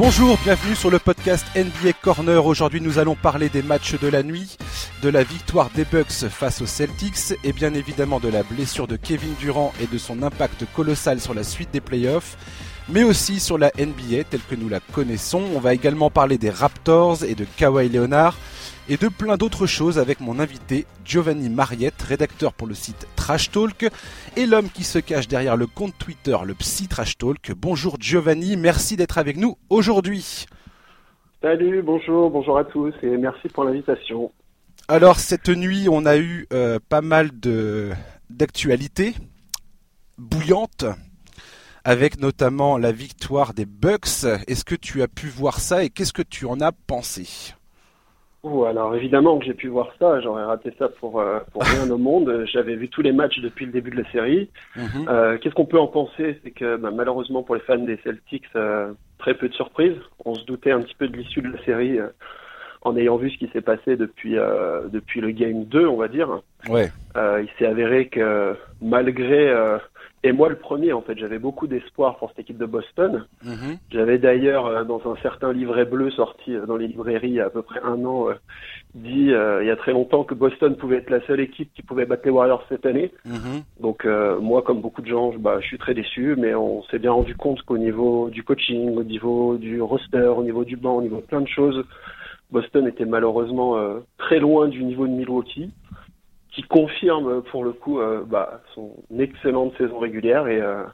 Bonjour, bienvenue sur le podcast NBA Corner. Aujourd'hui, nous allons parler des matchs de la nuit, de la victoire des Bucks face aux Celtics et bien évidemment de la blessure de Kevin Durant et de son impact colossal sur la suite des playoffs, mais aussi sur la NBA telle que nous la connaissons. On va également parler des Raptors et de Kawhi Leonard et de plein d'autres choses avec mon invité Giovanni Mariette, rédacteur pour le site Trash Talk et l'homme qui se cache derrière le compte Twitter, le Psy Trash Talk. Bonjour Giovanni, merci d'être avec nous aujourd'hui. Salut, bonjour, bonjour à tous et merci pour l'invitation. Alors cette nuit, on a eu euh, pas mal de d'actualités bouillantes avec notamment la victoire des Bucks. Est-ce que tu as pu voir ça et qu'est-ce que tu en as pensé? Alors évidemment que j'ai pu voir ça, j'aurais raté ça pour, euh, pour rien au monde. J'avais vu tous les matchs depuis le début de la série. Mhm. Euh, Qu'est-ce qu'on peut en penser? C'est que bah, malheureusement pour les fans des Celtics, euh, très peu de surprises. On se doutait un petit peu de l'issue de la série en ayant vu ce qui s'est passé depuis, depuis le Game 2, on va dire. Ouais. il s'est avéré que malgré et moi, le premier, en fait, j'avais beaucoup d'espoir pour cette équipe de Boston. Mhm. J'avais d'ailleurs, euh, dans un certain livret bleu sorti euh, dans les librairies il y a à peu près un an, euh, dit il y a très longtemps que Boston pouvait être la seule équipe qui pouvait battre les Warriors cette année. Mhm. Donc moi, comme beaucoup de gens, bah, je suis très déçu, mais on s'est bien rendu compte qu'au niveau du coaching, au niveau du roster, au niveau du banc, au niveau de plein de choses, Boston était malheureusement très loin du niveau de Milwaukee qui confirme pour le coup euh, bah, son excellente saison régulière et, euh,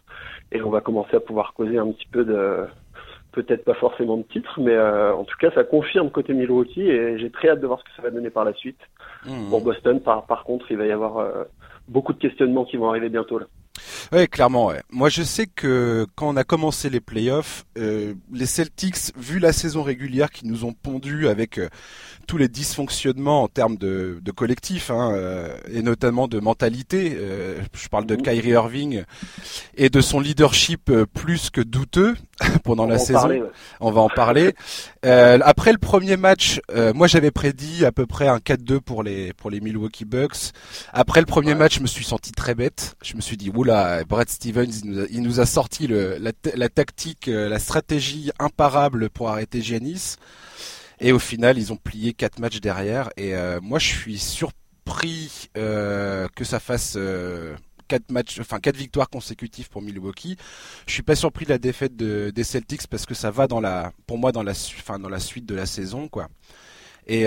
et on va commencer à pouvoir causer un petit peu de peut-être pas forcément de titre, mais euh, en tout cas ça confirme côté Milwaukee et j'ai très hâte de voir ce que ça va donner par la suite. Mmh. Pour Boston, par, par contre, il va y avoir beaucoup de questionnements qui vont arriver bientôt là. Oui, clairement. Ouais. Moi, je sais que quand on a commencé les playoffs, euh, les Celtics, vu la saison régulière qui nous ont pondu avec euh, tous les dysfonctionnements en termes de, de collectif hein, euh, et notamment de mentalité, je parle de mhm. Kyrie Irving et de son leadership plus que douteux pendant la saison. On va en parler. après le premier match, moi j'avais prédit à peu près un 4-2 pour les pour les Milwaukee Bucks. Après le premier match, je me suis senti très bête. Je me suis dit oula, Brad Stevens, il nous a, sorti la, tactique, euh, la stratégie imparable pour arrêter Giannis. Et au final, ils ont plié quatre matchs derrière. Et euh, moi, je suis surpris euh, que ça fasse quatre matchs, enfin quatre victoires consécutives pour Milwaukee. Je suis pas surpris de la défaite des Celtics parce que ça va pour moi, dans la, suite de la saison, quoi. Et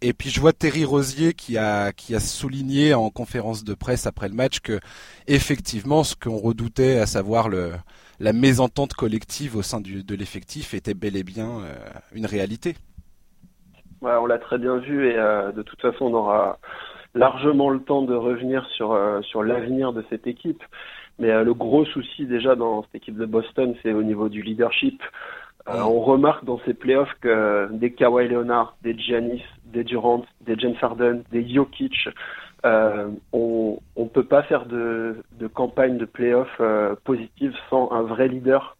et puis je vois Terry Rosier qui a qui a souligné en conférence de presse après le match que effectivement ce qu'on redoutait, à savoir le la mésentente collective au sein du, de l'effectif, était bel et bien euh, une réalité. Ouais, on l'a très bien vu et euh, de toute façon on aura largement le temps de revenir sur euh, sur l'avenir de cette équipe. Mais le gros souci déjà dans cette équipe de Boston, c'est au niveau du leadership. Euh, on remarque dans ces playoffs que des Kawhi Leonard, des Giannis, des Durant, des James Harden, des Jokic, euh, on ne peut pas faire de, de campagne de playoffs euh, positive sans un vrai leader.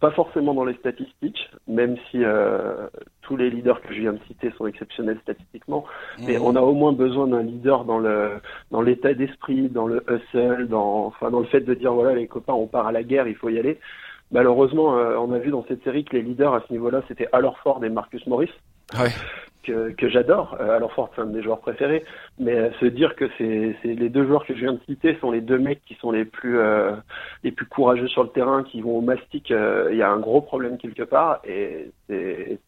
Pas forcément dans les statistiques, même si euh, tous les leaders que je viens de citer sont exceptionnels statistiquement, mais mhm. on a au moins besoin d'un leader dans le dans l'état d'esprit, dans le hustle, dans enfin dans le fait de dire voilà les copains on part à la guerre, il faut y aller. Malheureusement, euh, on a vu dans cette série que les leaders à ce niveau-là, c'était Alor Ford et Marcus Morris. Que, j'adore. Euh, Alors Ford, c'est un de mes joueurs préférés. Mais euh, se dire que c'est les deux joueurs que je viens de citer sont les deux mecs qui sont les plus euh, les plus courageux sur le terrain, qui vont au mastic, il y a un gros problème quelque part. Et c'est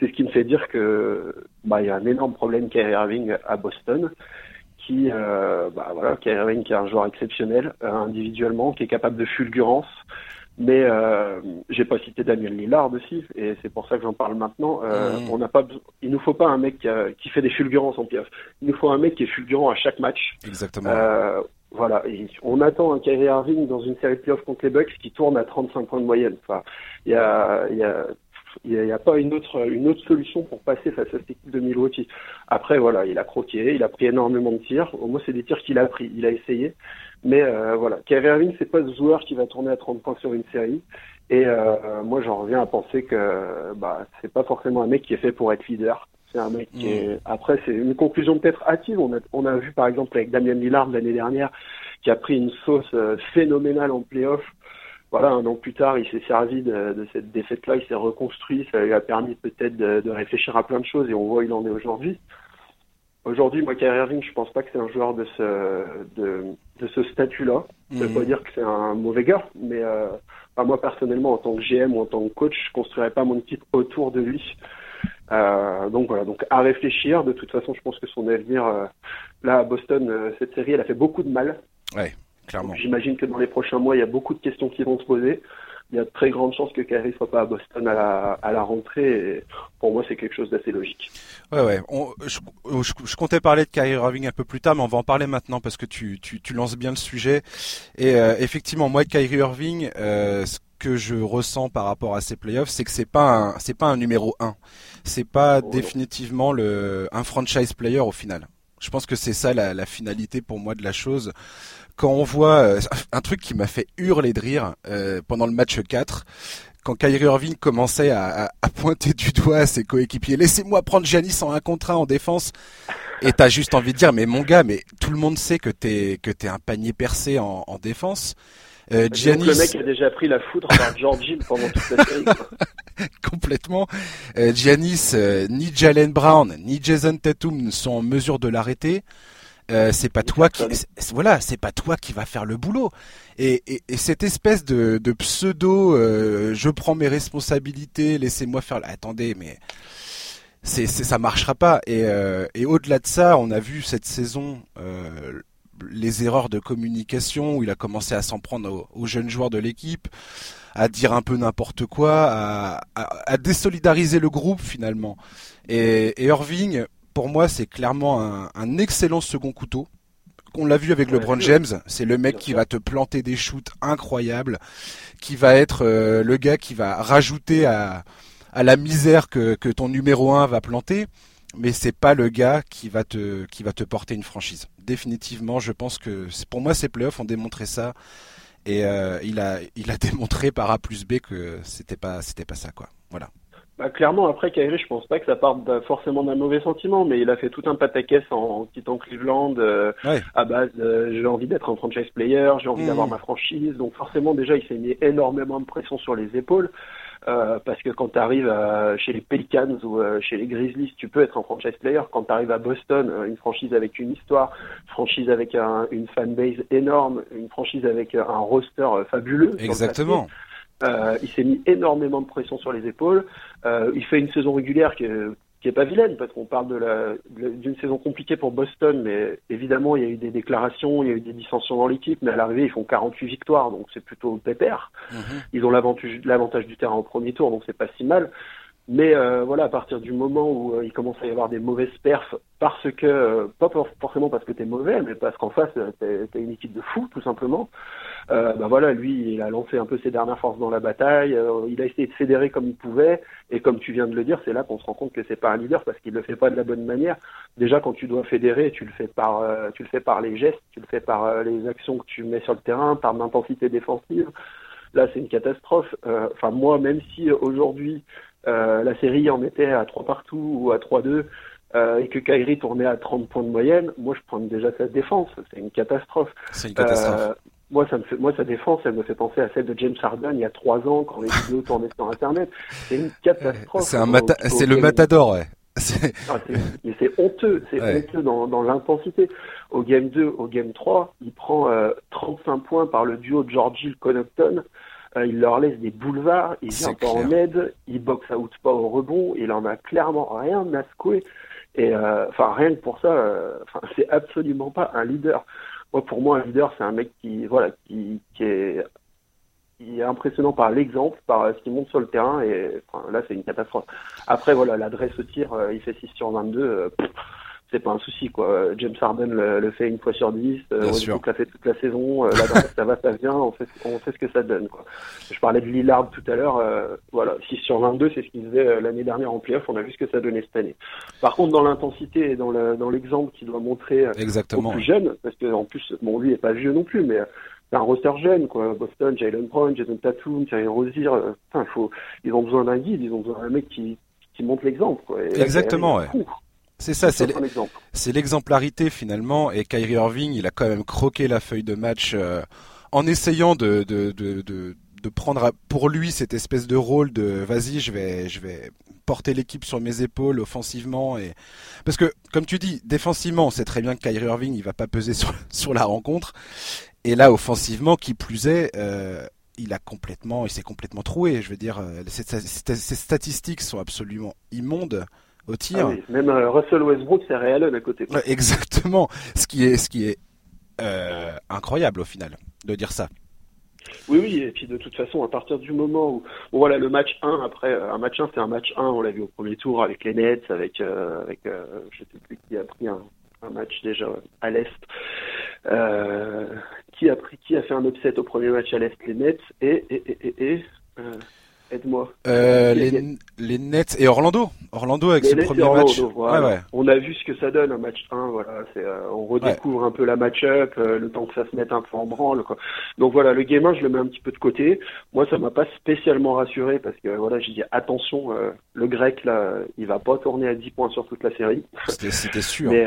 ce qui me fait dire que bah il y a un énorme problème Kyrie Irving à Boston qui bah voilà Kyrie qui est un joueur exceptionnel individuellement qui est capable de fulgurance mais euh, j'ai pas cité Daniel Lillard aussi, et c'est pour ça que j'en parle maintenant. Euh, mmh. On n'a pas, il nous faut pas un mec qui, fait des fulgurances en playoff. Il nous faut un mec qui est fulgurant à chaque match. Exactement. Euh, voilà. Et on attend un Kyrie Irving dans une série de playoffs contre les Bucks qui tourne à 35 points de moyenne. Enfin, il y a, il y a il n'y a, pas une autre, une autre solution pour passer face à cette équipe de Milwaukee. Après, voilà, il a croqué, il a pris énormément de tirs. Au moins, c'est des tirs qu'il a pris, il a essayé. Mais euh, voilà, Kyrie Irving, c'est pas ce joueur qui va tourner à 30 points sur une série. Et euh, moi, j'en reviens à penser que bah, c'est pas forcément un mec qui est fait pour être leader. C'est un mec qui est. Mmh. Après, c'est une conclusion peut-être hâtive. On a, on a vu par exemple avec Damien Lillard l'année dernière, qui a pris une sauce euh, phénoménale en playoff. Voilà, un an plus tard, il s'est servi de, cette défaite-là, il s'est reconstruit, ça lui a permis peut-être de, réfléchir à plein de choses et on voit où il en est aujourd'hui. Aujourd'hui, moi, Kyrie Irving, je pense pas que c'est un joueur de ce, de, ce statut-là. Ça veut pas mhm. dire que c'est un mauvais gars, mais euh, moi, personnellement, en tant que GM ou en tant que coach, je construirais pas mon équipe autour de lui. Euh, donc voilà, donc à réfléchir. De toute façon, je pense que son avenir, euh, là à Boston, cette série, elle a fait beaucoup de mal. Ouais, clairement. J'imagine que dans les prochains mois, il y a beaucoup de questions qui vont se poser. Il y a de très grandes chances que Kyrie soit pas à Boston à la, à la rentrée. Et pour moi, c'est quelque chose d'assez logique. Ouais, ouais. je, je, comptais parler de Kyrie Irving un peu plus tard, mais on va en parler maintenant parce que tu, tu, tu lances bien le sujet. Et effectivement, moi, Kyrie Irving, ce que je ressens par rapport à ces playoffs, c'est que c'est pas un, c'est pas un numéro 1. C'est pas oh définitivement le, un franchise player au final. Je pense que c'est ça la, la, finalité pour moi de la chose. Quand on voit euh, un truc qui m'a fait hurler de rire euh, pendant le match 4, quand Kyrie Irving commençait à, à, pointer du doigt ses coéquipiers, laissez-moi prendre Giannis en un contre un en défense. Et t'as juste envie de dire, mais mon gars, mais tout le monde sait que t'es que t'es un panier percé en, en défense. Euh, Giannis... le mec a déjà pris la foudre par Georgie pendant toute la série. Complètement. Euh, Giannis, euh, ni Jalen Brown, ni Jason Tatum ne sont en mesure de l'arrêter. Euh, c'est pas toi qui, voilà, c'est pas toi qui va faire le boulot. Et, et, et cette espèce de, de pseudo, euh, je prends mes responsabilités, laissez-moi faire. Attendez, mais c'est, ça marchera pas. Et, euh, et au-delà de ça, on a vu cette saison euh, les erreurs de communication où il a commencé à s'en prendre aux, jeunes joueurs de l'équipe, à dire un peu n'importe quoi, à, désolidariser le groupe finalement. Et, Irving, pour moi, c'est clairement un, excellent second couteau. On l'a vu avec LeBron James, c'est le mec qui va te planter des shoots incroyables, qui va être euh, le gars qui va rajouter à, la misère que, que ton numéro 1 va planter mais c'est pas le gars qui va te qui va te porter une franchise. Définitivement, je pense que pour moi ces playoffs ont démontré ça et euh, il a il a démontré par A plus B que c'était pas c'était pas ça quoi. Voilà. Bah, clairement, après Kyrie, je pense pas que ça parte forcément d'un mauvais sentiment, mais il a fait tout un pataquès en, en quittant Cleveland euh, à base j'ai envie d'être un franchise player, j'ai envie mmh. d'avoir ma franchise, donc forcément déjà il s'est mis énormément de pression sur les épaules. Euh, parce que quand tu arrives chez les Pelicans ou euh, chez les Grizzlies, tu peux être un franchise player. Quand tu arrives à Boston, euh, une franchise avec une histoire, franchise avec un, une fanbase énorme, une franchise avec un roster fabuleux. Exactement. Il s'est mis énormément de pression sur les épaules. il fait une saison régulière qui qui est pas vilaine parce qu'on parle de la d'une saison compliquée pour Boston, mais évidemment il y a eu des déclarations, il y a eu des dissensions dans l'équipe, mais à l'arrivée ils font 48 victoires, donc c'est plutôt pépère. Mhm. Ils ont l'avantage l'avantage du terrain au premier tour, donc c'est pas si mal. Mais euh, voilà, à partir du moment où euh, il commence à y avoir des mauvaises perfs, parce que, euh, pas forcément parce que t'es mauvais, mais parce qu'en face, t'as une équipe de fous, tout simplement, euh, bah voilà, lui, il a lancé un peu ses dernières forces dans la bataille, il a essayé de fédérer comme il pouvait, et comme tu viens de le dire, c'est là qu'on se rend compte que c'est pas un leader, parce qu'il le fait pas de la bonne manière. Déjà, quand tu dois fédérer, tu le fais par, tu le fais par les gestes, tu le fais par les actions que tu mets sur le terrain, par l'intensité défensive. Là, c'est une catastrophe. Enfin, moi, même si aujourd'hui, euh, la série en était à 3 partout ou à 3-2 euh, et que Kyrie tournait à 30 points de moyenne, moi je prends déjà sa défense. C'est une catastrophe. C'est une catastrophe. Euh, moi, ça me fait, moi, sa défense, elle me fait penser à celle de James Harden il y a trois ans quand les vidéos tournaient sur Internet. C'est une catastrophe. C'est un c'est le matador, ouais. Ah, c'est honteux, c'est honteux dans, dans l'intensité. Au game 2, au game 3, il prend 35 points par le duo George-Hill-Connaughton. Euh, il leur laisse des boulevards, il vient pas en aide, il boxe out pas au rebond, il en a clairement rien à secouer. Et euh, enfin rien que pour ça, euh, c'est absolument pas un leader. Moi pour moi un leader c'est un mec qui voilà qui, qui est qui est impressionnant par l'exemple, par ce qu'il monte sur le terrain et enfin, là c'est une catastrophe. Après voilà l'adresse au tir, il fait 6 sur 22 c'est pas un souci quoi. James Harden le, fait une fois sur dix, euh, on l'a fait toute la saison, euh, ça va, ça vient, on sait, on sait ce que ça donne quoi. Je parlais de Lillard tout à l'heure, euh, voilà, 6 sur 22, c'est ce qu'il faisait euh, l'année dernière en playoff, on a vu ce que ça donnait cette année. Par contre, dans l'intensité et dans le, dans l'exemple qu'il doit montrer Exactement. aux plus jeunes, parce que en plus, bon lui est pas vieux non plus, mais c'est un roster jeune, quoi. Boston, Jalen Brown, Jason Tatum, Thierry Rozier, enfin, faut, ils ont besoin d'un guide, ils ont besoin d'un mec qui, qui montre l'exemple, quoi. Exactement, ouais. C'est ça, c'est l'exemplarité finalement. Et Kyrie Irving, il a quand même croqué la feuille de match euh, en essayant de, de, de, de prendre pour lui cette espèce de rôle de vas-y, je vais, je vais porter l'équipe sur mes épaules offensivement et parce que comme tu dis défensivement on sait très bien que Kyrie Irving il va pas peser sur, sur la rencontre. Et là offensivement qui plus est euh, il a complètement il s'est complètement troué. Je veux dire euh, ces, statistiques sont absolument immondes au tir. Ah oui, même euh, Russell Westbrook c'est Ray Allen à côté exactement. Ce qui est ce qui est incroyable au final de dire ça. Oui, oui, et puis de toute façon, à partir du moment où, voilà, le match 1, après, euh, un match 1, c'est un match 1, on l'a vu au premier tour avec les Nets, avec, euh, avec euh, je sais plus qui a pris un, un match déjà à l'Est, euh, qui a pris, qui a fait un upset au premier match à l'Est, les Nets, et, et, et, et, et Aide-moi. Euh, les, les, Nets et Orlando. Orlando avec ce premier match. On a vu ce que ça donne un match 1. Voilà, euh, on redécouvre un peu la match-up, euh, le temps que ça se mette un peu en branle. Quoi. Donc voilà, le game 1, je le mets un petit peu de côté. Moi, ça m'a pas spécialement rassuré parce que voilà, j'ai dit attention, le grec là, il va pas tourner à 10 points sur toute la série. C'était sûr. Mais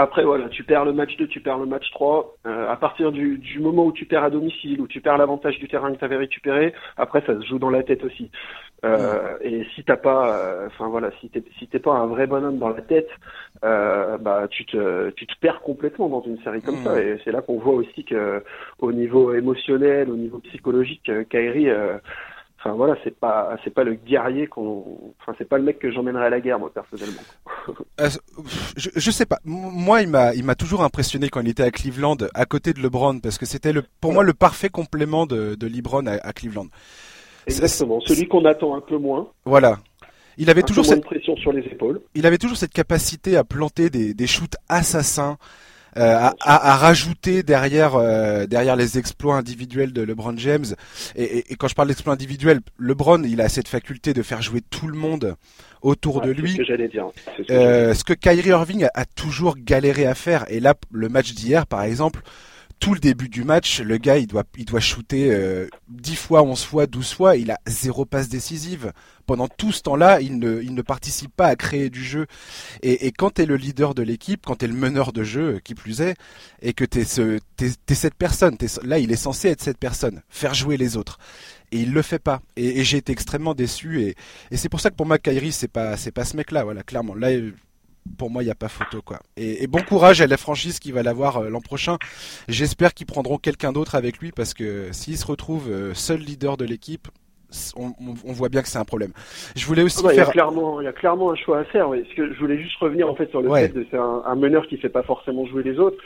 après, voilà, tu perds le match 2, tu perds le match 3. Euh, à partir du, du, moment où tu perds à domicile, où tu perds l'avantage du terrain que tu avais récupéré, après, ça se joue dans la tête aussi. Euh, et si t'as pas, euh, enfin voilà, si t'es si t'es pas un vrai bonhomme dans la tête, euh, bah tu te tu te perds complètement dans une série comme ça. Et c'est là qu'on voit aussi que au niveau émotionnel, au niveau psychologique, Kairi Enfin voilà, c'est pas c'est pas le guerrier qu'on, enfin c'est pas le mec que j'emmènerais à la guerre moi personnellement. Euh, je, je sais pas. Moi, il m'a il m'a toujours impressionné quand il était à Cleveland, à côté de LeBron, parce que c'était le pour moi le parfait complément de, de LeBron à, Cleveland. Exactement, celui qu'on attend un peu moins. Voilà. Il avait toujours cette pression sur les épaules. Il avait toujours cette capacité à planter des, des shoots assassins. Euh, à, à, rajouter derrière euh, derrière les exploits individuels de LeBron James. Et, et, quand je parle d'exploits individuels, LeBron, il a cette faculté de faire jouer tout le monde autour de lui. Ce que j'allais dire. Ce euh, ce que Kyrie Irving a, a, toujours galéré à faire. Et là, le match d'hier, par exemple, tout le début du match, le gars, il doit, il doit shooter euh, 10 fois, 11 fois, 12 fois. Il a zéro passe décisive. Pendant tout ce temps-là, il ne, il ne participe pas à créer du jeu. Et, et quand tu es le leader de l'équipe, quand tu es le meneur de jeu, qui plus est, et que tu es, ce, es, cette personne, là, il est censé être cette personne, faire jouer les autres. Et il le fait pas. Et, et j'ai été extrêmement déçu. Et, et c'est pour ça que pour moi, Kyrie, c'est pas, c'est pas ce mec-là. Voilà, clairement. Là, pour moi, il n'y a pas photo quoi. Et, bon courage à la franchise qui va l'avoir euh, l'an prochain. J'espère qu'ils prendront quelqu'un d'autre avec lui parce que s'il se retrouve euh, seul leader de l'équipe, on, voit bien que c'est un problème. Je voulais aussi faire. Il y, a clairement, il y a clairement un choix à faire. Parce que je voulais juste revenir en fait sur le fait de faire un, un meneur qui fait pas forcément jouer les autres.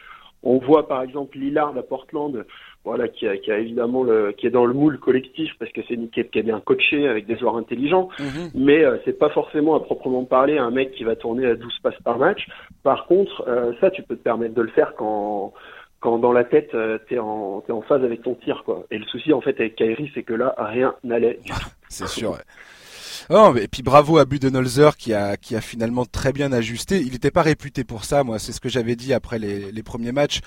On voit par exemple Lillard à Portland voilà, qui a, qui a évidemment le, qui est dans le moule collectif parce que c'est une équipe qui est bien coachée avec des joueurs intelligents, mhm. mais euh, c'est pas forcément à proprement parler un mec qui va tourner à 12 passes par match. Par contre, euh, ça, tu peux te permettre de le faire quand quand dans la tête euh, t'es en es en phase avec ton tir quoi. Et le souci en fait avec Kyrie, c'est que là rien n'allait du tout. c'est sûr. Ouais. Oh, et puis bravo à Budenholzer qui a qui a finalement très bien ajusté. Il n'était pas réputé pour ça, moi. C'est ce que j'avais dit après les, les premiers matchs.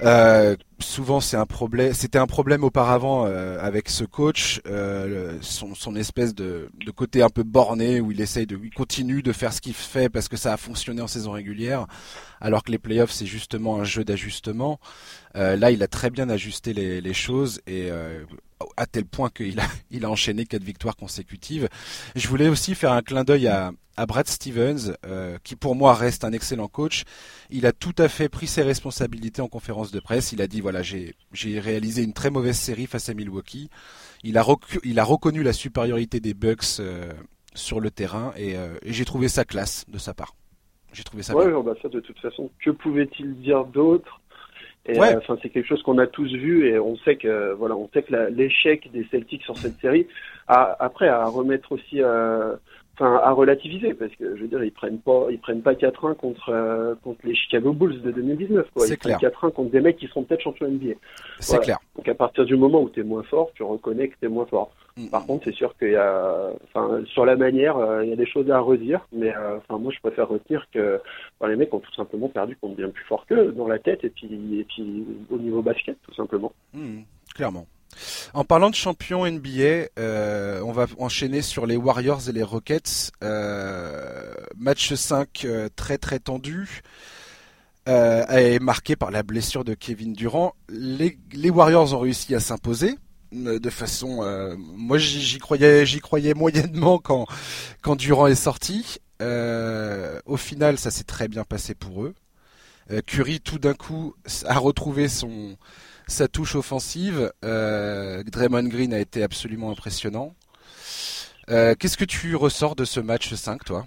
Euh, souvent, c'est un problème. C'était un problème auparavant euh, avec ce coach, euh, son, son espèce de, de côté un peu borné où il essaye de, il continue de faire ce qu'il fait parce que ça a fonctionné en saison régulière, alors que les playoffs c'est justement un jeu d'ajustement. Là, il a très bien ajusté les, les choses et à tel point qu'il a, il a enchaîné quatre victoires consécutives. Je voulais aussi faire un clin d'œil à, à Brad Stevens, euh, qui pour moi reste un excellent coach. Il a tout à fait pris ses responsabilités en conférence de presse. Il a dit voilà, j'ai, j'ai réalisé une très mauvaise série face à Milwaukee. Il a, il a reconnu la supériorité des Bucks euh, sur le terrain et, euh, et, j'ai trouvé ça classe de sa part. J'ai trouvé ça. Ouais, bah ça de toute façon, que pouvait-il dire d'autre et ouais. enfin, c'est quelque chose qu'on a tous vu et on sait que voilà, on sait que l'échec des Celtics sur cette série, a, après à remettre aussi, euh, enfin à relativiser parce que je veux dire ils prennent pas, ils prennent pas 4-1 contre euh, contre les Chicago Bulls de 2019 quoi. Ils prennent 4-1 contre des mecs qui seront peut-être champions NBA. C'est clair. Donc à partir du moment où tu es moins fort, tu reconnais que tu es moins fort. Par contre, c'est sûr qu'il y a, enfin, sur la manière, euh, il y a des choses à redire, mais euh, enfin, moi, je préfère retenir que enfin, les mecs ont tout simplement perdu contre bien plus fort qu'eux dans la tête et puis, et puis au niveau basket, tout simplement. Clairement. En parlant de champions NBA, euh, on va enchaîner sur les Warriors et les Rockets. Match 5 euh, très très tendu. Est marqué par la blessure de Kevin Durant. Les, les Warriors ont réussi à s'imposer de façon. moi, j'y croyais, j'y croyais moyennement quand quand Durant est sorti. au final, ça s'est très bien passé pour eux. Curry, tout d'un coup, a retrouvé son sa touche offensive. Draymond Green a été absolument impressionnant. Qu'est-ce que tu ressors de ce match 5, toi?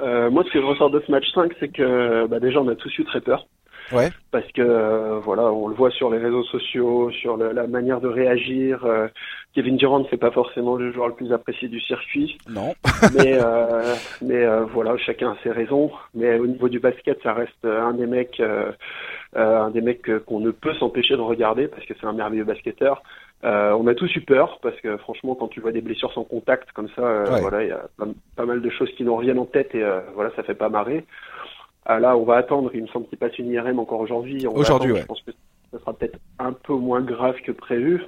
Euh, moi, ce que je ressors de ce match 5, c'est que bah, déjà, on a tous eu très peur. Ouais. Parce que euh, voilà, on le voit sur les réseaux sociaux, sur la manière de réagir. Euh, Kevin Durant, c'est pas forcément le joueur le plus apprécié du circuit. Non. mais euh, mais voilà, chacun a ses raisons. Mais au niveau du basket, ça reste un des mecs, un des mecs qu'on ne peut s'empêcher de regarder parce que c'est un merveilleux basketteur. Euh, on a tous eu peur parce que franchement, quand tu vois des blessures sans contact comme ça, euh, voilà, il y a pas, mal de choses qui nous reviennent en tête et euh, voilà, ça fait pas marrer. Ah, là, on va attendre. Il me semble qu'il passe une IRM encore aujourd'hui. Aujourd'hui, ouais. Je pense que ça sera peut-être un peu moins grave que prévu.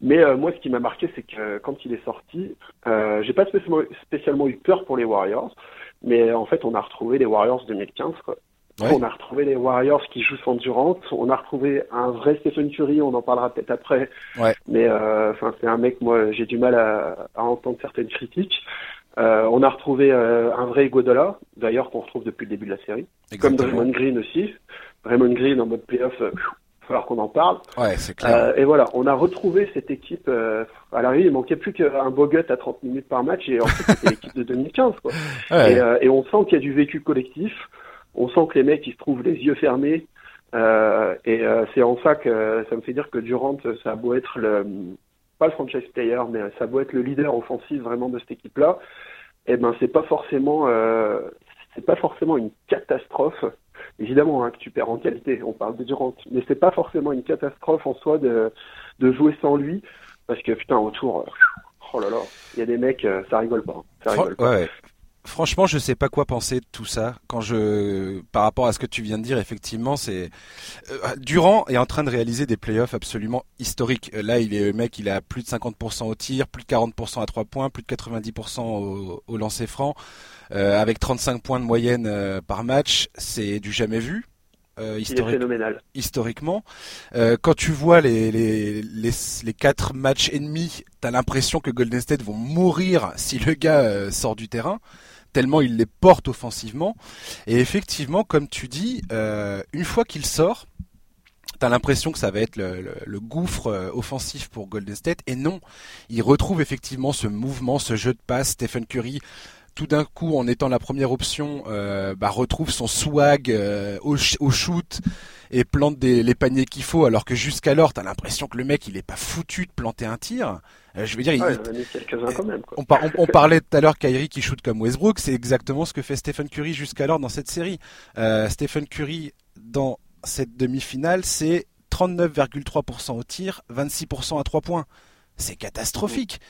mais moi, ce qui m'a marqué, c'est que quand il est sorti, j'ai pas spécialement, spécialement eu peur pour les Warriors, mais en fait, on a retrouvé les Warriors 2015. Quoi. On a retrouvé les Warriors qui jouent sans Durant. On a retrouvé un vrai Stephen Curry. On en parlera peut-être après. Ouais. Mais euh, enfin, c'est un mec. Moi, j'ai du mal à, à, entendre certaines critiques. Euh, on a retrouvé euh, un vrai Iguodala, d'ailleurs qu'on retrouve depuis le début de la série. Exactement. Comme Draymond Green aussi. Draymond Green en mode playoff. il va falloir qu'on en parle. Ouais, c'est clair. et voilà, on a retrouvé cette équipe. à l'arrivée, il manquait plus qu'un bogut à 30 minutes par match, et en fait, c'était l'équipe de 2015. Quoi. Ouais. Et, et on sent qu'il y a du vécu collectif on sent que les mecs ils se trouvent les yeux fermés euh, et euh, c'est en ça que ça me fait dire que Durant ça a beau être le pas le franchise player mais ça a beau être le leader offensif vraiment de cette équipe là et eh ben c'est pas forcément euh, c'est pas forcément une catastrophe évidemment hein, que tu perds en qualité on parle de Durant mais c'est pas forcément une catastrophe en soi de de jouer sans lui parce que putain autour oh là là il y a des mecs ça rigole pas ça rigole pas. Ouais. Franchement, je sais pas quoi penser de tout ça. Quand je, par rapport à ce que tu viens de dire, effectivement, c'est euh, Durant est en train de réaliser des playoffs absolument historiques. Là, il est le mec, il a plus de 50% au tir, plus de 40% à trois points, plus de 90% au, au lancer franc, euh, avec 35 points de moyenne euh, par match. C'est du jamais vu. Euh, historique, historiquement. Euh, quand tu vois les, les, les, les quatre matchs ennemis, t'as l'impression que Golden State vont mourir si le gars euh, sort du terrain tellement il les porte offensivement. Et effectivement, comme tu dis, euh, une fois qu'il sort, T'as l'impression que ça va être le, gouffre euh, offensif pour Golden State et non, il retrouve effectivement ce mouvement, ce jeu de passe. Stephen Curry, tout d'un coup, en étant la première option, euh, bah, retrouve son swag au, au, shoot et plante des, les paniers qu'il faut, alors que jusqu'alors, t'as l'impression que le mec, il est pas foutu de planter un tir. Euh, je veux dire, il, quand même, On, on, parlait tout à l'heure Kyrie qui shoot comme Westbrook, c'est exactement ce que fait Stephen Curry jusqu'alors dans cette série. Euh, Stephen Curry dans cette demi-finale, c'est 39,3% au tir, 26% à 3 points. C'est catastrophique.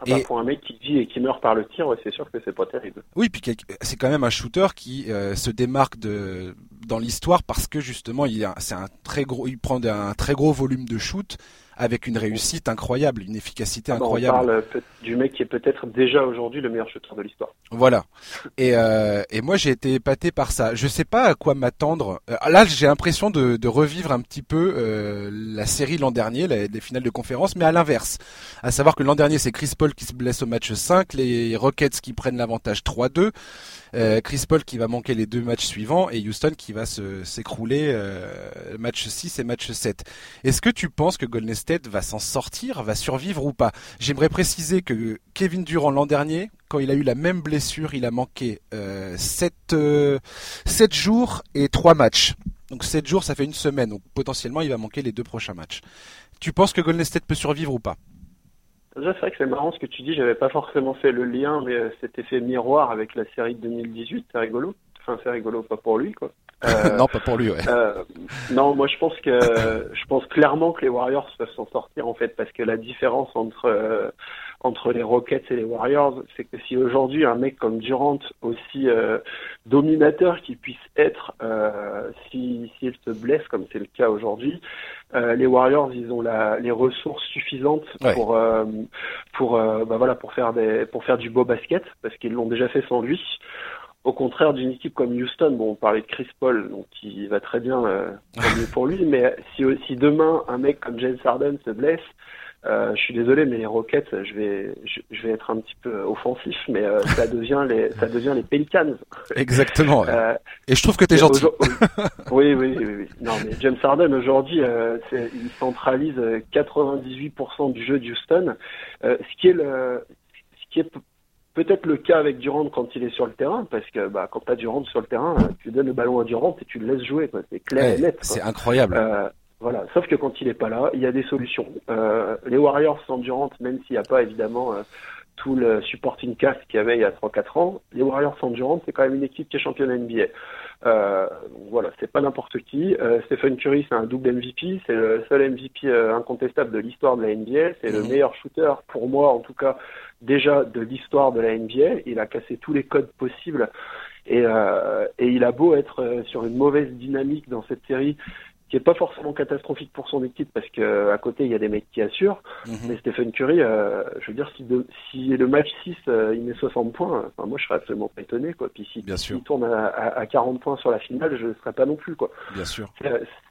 Ah bah, et pour un mec qui vit et qui meurt par le tir, c'est sûr que c'est pas terrible. Oui, puis c'est quand même un shooter qui euh, se démarque de dans l'histoire parce que justement, il c'est un très gros, il prend un très gros volume de shoot avec une réussite incroyable, une efficacité ah bah, incroyable. on parle du mec qui est peut-être déjà aujourd'hui le meilleur shooter de l'histoire. Voilà. Et, euh, et moi j'ai été épaté par ça. Je sais pas à quoi m'attendre. Euh, là j'ai l'impression de, de, revivre un petit peu euh, la série l'an dernier, les, finales de conférence, mais à l'inverse. À savoir que l'an dernier c'est Chris Paul qui se blesse au match 5, les Rockets qui prennent l'avantage 3-2. Euh, Chris Paul qui va manquer les deux matchs suivants et Houston qui va s'écrouler euh, match 6 et match 7. Est-ce que tu penses que Golden State va s'en sortir, va survivre ou pas? J'aimerais préciser que Kevin Durant l'an dernier, quand il a eu la même blessure, il a manqué euh, 7, 7 euh, jours et 3 matchs. Donc 7 jours, ça fait une semaine. Donc potentiellement, il va manquer les deux prochains matchs. Tu penses que Golden State peut survivre ou pas? Déjà, c'est vrai que c'est marrant ce que tu dis. J'avais pas forcément fait le lien, mais euh, cet effet miroir avec la série de 2018, c'est rigolo. Enfin, c'est rigolo, pas pour lui, quoi. Euh, non, pas pour lui, ouais. Euh, non, moi, je pense que je pense clairement que les Warriors peuvent s'en sortir en fait, parce que la différence entre entre les Rockets et les Warriors, c'est que si aujourd'hui un mec comme Durant, aussi euh, dominateur qu'il puisse être, euh, si s'il se blesse comme c'est le cas aujourd'hui, euh, les Warriors, ils ont la, les ressources suffisantes pour euh, pour euh, bah voilà pour faire des pour faire du beau basket parce qu'ils l'ont déjà fait sans lui. au contraire d'une équipe comme Houston, bon, on parlait de Chris Paul, donc qui va très bien, euh, pour lui, mais si, si demain un mec comme James Harden se blesse, euh, je suis désolé, mais les Rockets, je vais, je, vais être un petit peu offensif, mais euh, ça devient les, ça devient les Pelicans. Exactement. Euh, et je trouve que t'es gentil. oui, oui, oui, oui, Non, mais James Harden aujourd'hui, il centralise 98% du jeu de Houston, ce qui est le, ce qui est peut-être le cas avec Durant quand il est sur le terrain, parce que bah, quand tu as Durant sur le terrain, tu donnes le ballon à Durant et tu le laisses jouer. C'est clair et net. C'est incroyable. Voilà, sauf que quand il n'est pas là, il y a des solutions. Euh, les Warriors sans Durant, même s'il n'y a pas évidemment euh, tout le supporting cast qu'il y avait il y a 3-4 ans, les Warriors sans Durant, c'est quand même une équipe qui est championne NBA. Euh, voilà, c'est pas n'importe qui. Stephen Curry, c'est un double MVP, c'est le seul MVP incontestable de l'histoire de la NBA, c'est le mhm. meilleur shooter pour moi, en tout cas déjà de l'histoire de la NBA. Il a cassé tous les codes possibles et, et il a beau être sur une mauvaise dynamique dans cette série qui est pas forcément catastrophique pour son équipe parce que à côté il y a des mecs qui assurent. Mhm. Mais Stephen Curry, euh, je veux dire, si, si le match 6 euh, il met 60 points, enfin, moi je serais absolument pas étonné quoi. Puis si il tourne à, à, 40 points sur la finale, je ne serais pas non plus quoi. Bien sûr.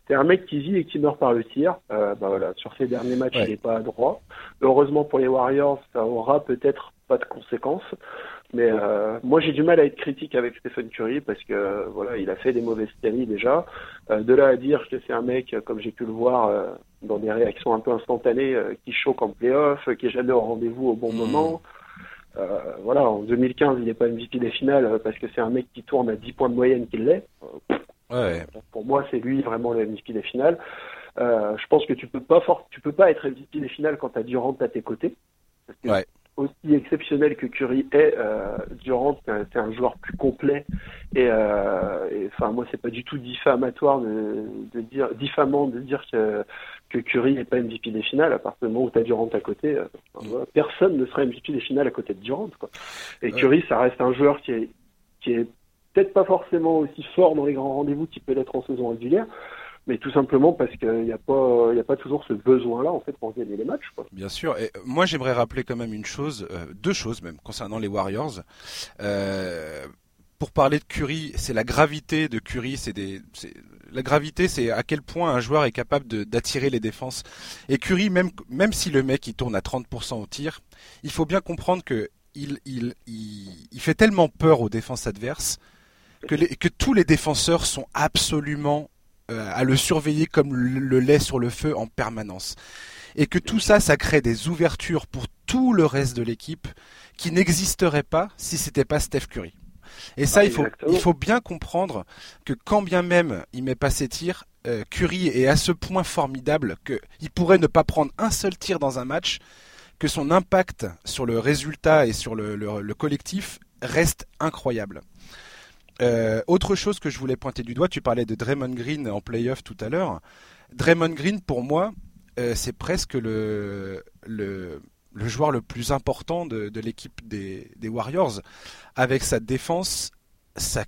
C'est un mec qui vit et qui meurt par le tir. Euh, bah voilà, sur ces derniers matchs, il n'est pas droit. Heureusement pour les Warriors, ça aura peut-être pas de conséquences. Mais euh, moi, j'ai du mal à être critique avec Stephen Curry parce que voilà, il a fait des mauvaises séries déjà. Euh, de là à dire que c'est un mec, comme j'ai pu le voir euh, dans des réactions un peu instantanées, euh, qui choque en playoff, qui est jamais au rendez-vous au bon hmm. moment. voilà, en 2015, il n'est pas MVP des finales parce que c'est un mec qui tourne à 10 points de moyenne qu'il l'est. Ouais. Pour moi, c'est lui vraiment le MVP des finales. je pense que tu peux pas fort, tu peux pas être MVP des finales quand tu as Durant à tes côtés. Parce que ouais aussi exceptionnel que Curry est, euh, Durant, c'est un, joueur plus complet. Et, euh, enfin, moi, c'est pas du tout diffamatoire de, de, dire, diffamant de dire que, que Curry n'est pas MVP des finales. À partir du moment où tu as Durant à côté, euh, personne ne sera MVP des finales à côté de Durant. Quoi. Et Curry, ça reste un joueur qui est, qui est peut-être pas forcément aussi fort dans les grands rendez-vous qu'il peut l'être en saison régulière, mais tout simplement parce qu'il n'y a pas, il a pas toujours ce besoin-là en fait pour gagner les matchs. Bien sûr. Et moi, j'aimerais rappeler quand même une chose, euh, deux choses même concernant les Warriors. Euh, pour parler de Curry, c'est la gravité de Curry, c'est des, la gravité, c'est à quel point un joueur est capable d'attirer les défenses. Et Curry, même, même si le mec il tourne à 30% au tir, il faut bien comprendre que il, il, il, fait tellement peur aux défenses adverses que, que tous les défenseurs sont absolument euh, à le surveiller comme le lait sur le feu en permanence. Et que tout ça, ça crée des ouvertures pour tout le reste de l'équipe qui n'existerait pas si c'était pas Steph Curry. Et ça, il, faut, il faut bien comprendre que quand bien même il met pas ses tirs, euh, Curry est à ce point formidable qu'il pourrait ne pas prendre un seul tir dans un match, que son impact sur le résultat et sur le, le collectif reste incroyable. Euh, autre chose que je voulais pointer du doigt, tu parlais de Draymond Green en playoff tout à l'heure. Draymond Green, pour moi, euh, c'est presque le, joueur le plus important de, l'équipe des, Warriors, avec sa défense, sa,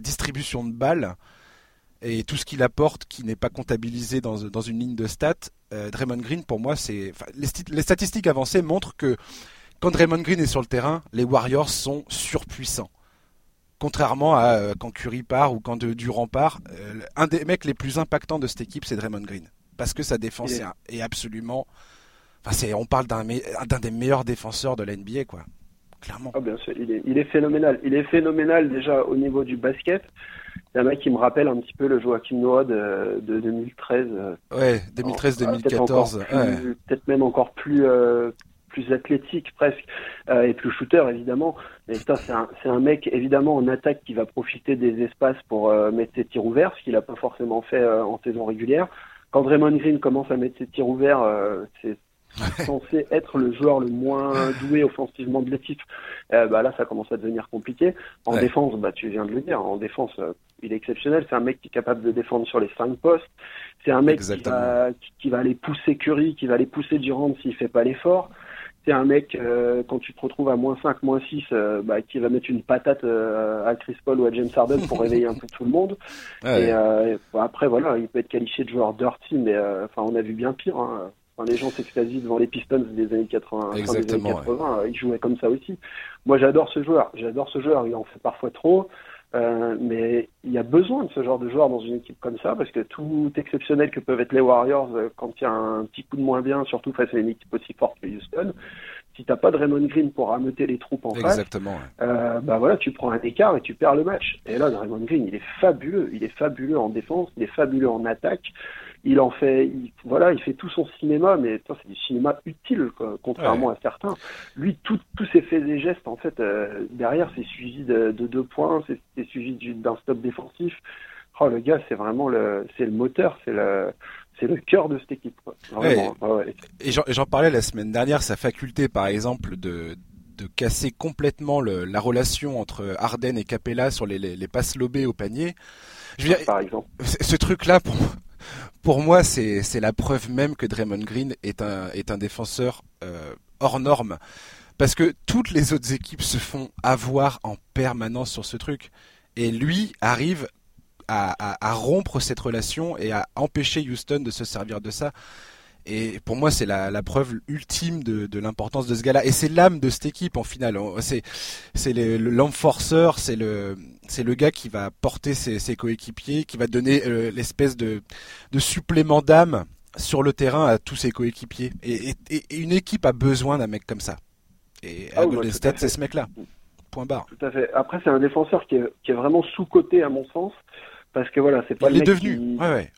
distribution de balles et tout ce qu'il apporte qui n'est pas comptabilisé dans, une ligne de stats. Euh, Draymond Green, pour moi, c'est les statistiques avancées montrent que quand Draymond Green est sur le terrain, les Warriors sont surpuissants. Contrairement à euh, quand Curry part ou quand Durant part, euh, un des mecs les plus impactants de cette équipe, c'est Draymond Green. Parce que sa défense est... absolument. Enfin, c'est, on parle d'un, d'un des meilleurs défenseurs de la NBA, quoi. Clairement. Ah, bien sûr, il est, il est phénoménal. Il est phénoménal déjà au niveau du basket. Il y a un mec qui me rappelle un petit peu le Joachim Noah de, de 2013. Ouais, 2013-2014. Peut-être, même encore plus, euh, plus athlétique presque euh, et plus shooter évidemment. Mais c'est un, un, mec évidemment en attaque qui va profiter des espaces pour euh, mettre ses tirs ouverts, ce qu'il n'a pas forcément fait euh, en saison régulière. Quand Draymond Green commence à mettre ses tirs ouverts, c'est censé être le joueur le moins doué offensivement de l'équipe. bah là, ça commence à devenir compliqué. En défense, bah tu viens de le dire, en défense, il est exceptionnel. C'est un mec qui est capable de défendre sur les cinq postes. C'est un mec qui va, qui va, aller pousser Curry, qui va aller pousser Durant s'il fait pas l'effort c'est un mec, euh, quand tu te retrouves à moins 5, moins 6, euh, bah, qui va mettre une patate euh, à Chris Paul ou à James Harden pour réveiller un peu tout le monde. Et, après, voilà, il peut être qualifié de joueur dirty, mais enfin, on a vu bien pire. Hein. les gens s'extasient devant les Pistons des années 80, Exactement, des années 80 ils jouaient comme ça aussi. Moi, j'adore ce joueur. J'adore ce joueur. Il en fait parfois trop. Euh, mais il y a besoin de ce genre de joueur dans une équipe comme ça, parce que tout exceptionnel que peuvent être les Warriors euh, quand il y a un petit coup de moins bien, surtout face à une équipe aussi forte que Houston, si t'as pas de Raymond Green pour rameuter les troupes en Exactement, face, euh, bah voilà, tu prends un écart et tu perds le match. Et là, Raymond Green, il est fabuleux, il est fabuleux en défense, il est fabuleux en attaque il en fait, voilà, il fait tout son cinéma, mais c'est du cinéma utile, contrairement à certains. Lui, tous ses faits et gestes, en fait, euh, derrière, c'est suivi de, deux points, c'est suivi d'un stop défensif. Oh, le gars, c'est vraiment le, c'est le moteur, c'est le, c'est le cœur de cette équipe. Et j'en parlais la semaine dernière, sa faculté, par exemple, de, de casser complètement la relation entre Arden et Capella sur les, les, passes lobées au panier. Je veux dire, par exemple. Ce truc-là, pour, pour moi, c'est la preuve même que Draymond Green est un, est un défenseur euh, hors norme. Parce que toutes les autres équipes se font avoir en permanence sur ce truc. Et lui arrive à, rompre cette relation et à empêcher Houston de se servir de ça. Et pour moi, c'est la, la, preuve ultime de, de l'importance de ce gars-là. Et c'est l'âme de cette équipe en finale. C'est c'est l'homme forceur, c'est le c'est le gars qui va porter ses, ses coéquipiers, qui va donner euh, l'espèce de de supplément d'âme sur le terrain à tous ses coéquipiers. Et, et, et, une équipe a besoin d'un mec comme ça. Et à ah Golden bah, State, c'est ce mec-là. Point barre. Tout à fait. Après, c'est un défenseur qui est, qui est vraiment sous-coté à mon sens, parce que voilà, c'est pas. Il est devenu. Ouais, ouais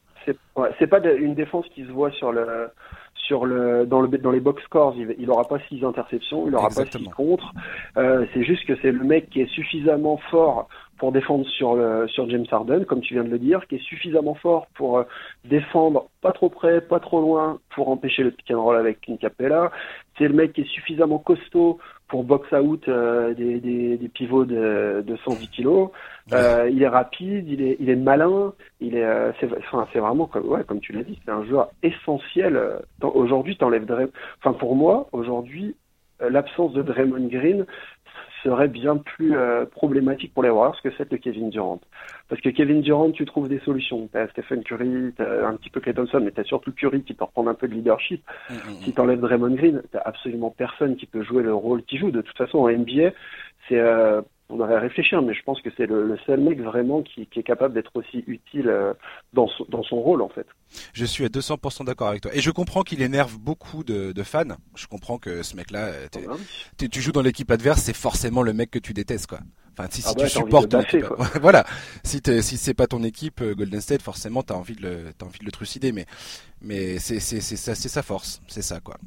c'est pas une défense qui se voit sur le sur le dans le dans les box scores il, il aura pas six interceptions il aura pas six contre euh, c'est juste que c'est le mec qui est suffisamment fort pour défendre sur le sur James Harden comme tu viens de le dire qui est suffisamment fort pour euh, défendre pas trop près pas trop loin pour empêcher le pick and roll avec une capella c'est le mec qui est suffisamment costaud pour box out euh, des, des, des, pivots de, de 110 kilos. Euh, il est rapide, il est, il est malin, il est, euh, c'est, enfin, c'est vraiment comme, ouais, comme tu l'as dit, c'est un joueur essentiel. Aujourd'hui, t'enlèves enfin pour moi, aujourd'hui, l'absence de Draymond Green, serait bien plus euh, problématique pour les Warriors que celle de Kevin Durant. Parce que Kevin Durant, tu trouves des solutions. Tu as Stephen Curry, tu as un petit peu Clay Thompson, mais tu as surtout Curry qui peut reprendre un peu de leadership. Mm, mm, mm. Si tu enlèves Draymond Green, tu absolument personne qui peut jouer le rôle qu'il joue. De toute façon, en NBA, c'est euh, on aurait à réfléchir, mais je pense que c'est le, seul mec vraiment qui, est capable d'être aussi utile euh, dans, son, dans son rôle en fait. Je suis à 200% d'accord avec toi. Et je comprends qu'il énerve beaucoup de, fans. Je comprends que ce mec-là, ah bah tu joues dans l'équipe adverse, c'est forcément le mec que tu détestes quoi. Enfin, si, ah bah, tu supportes voilà. Si, si c'est pas ton équipe euh, Golden State, forcément t'as envie de le, as envie de le trucider, mais, mais c'est, c'est, c'est, c'est sa force, c'est ça quoi.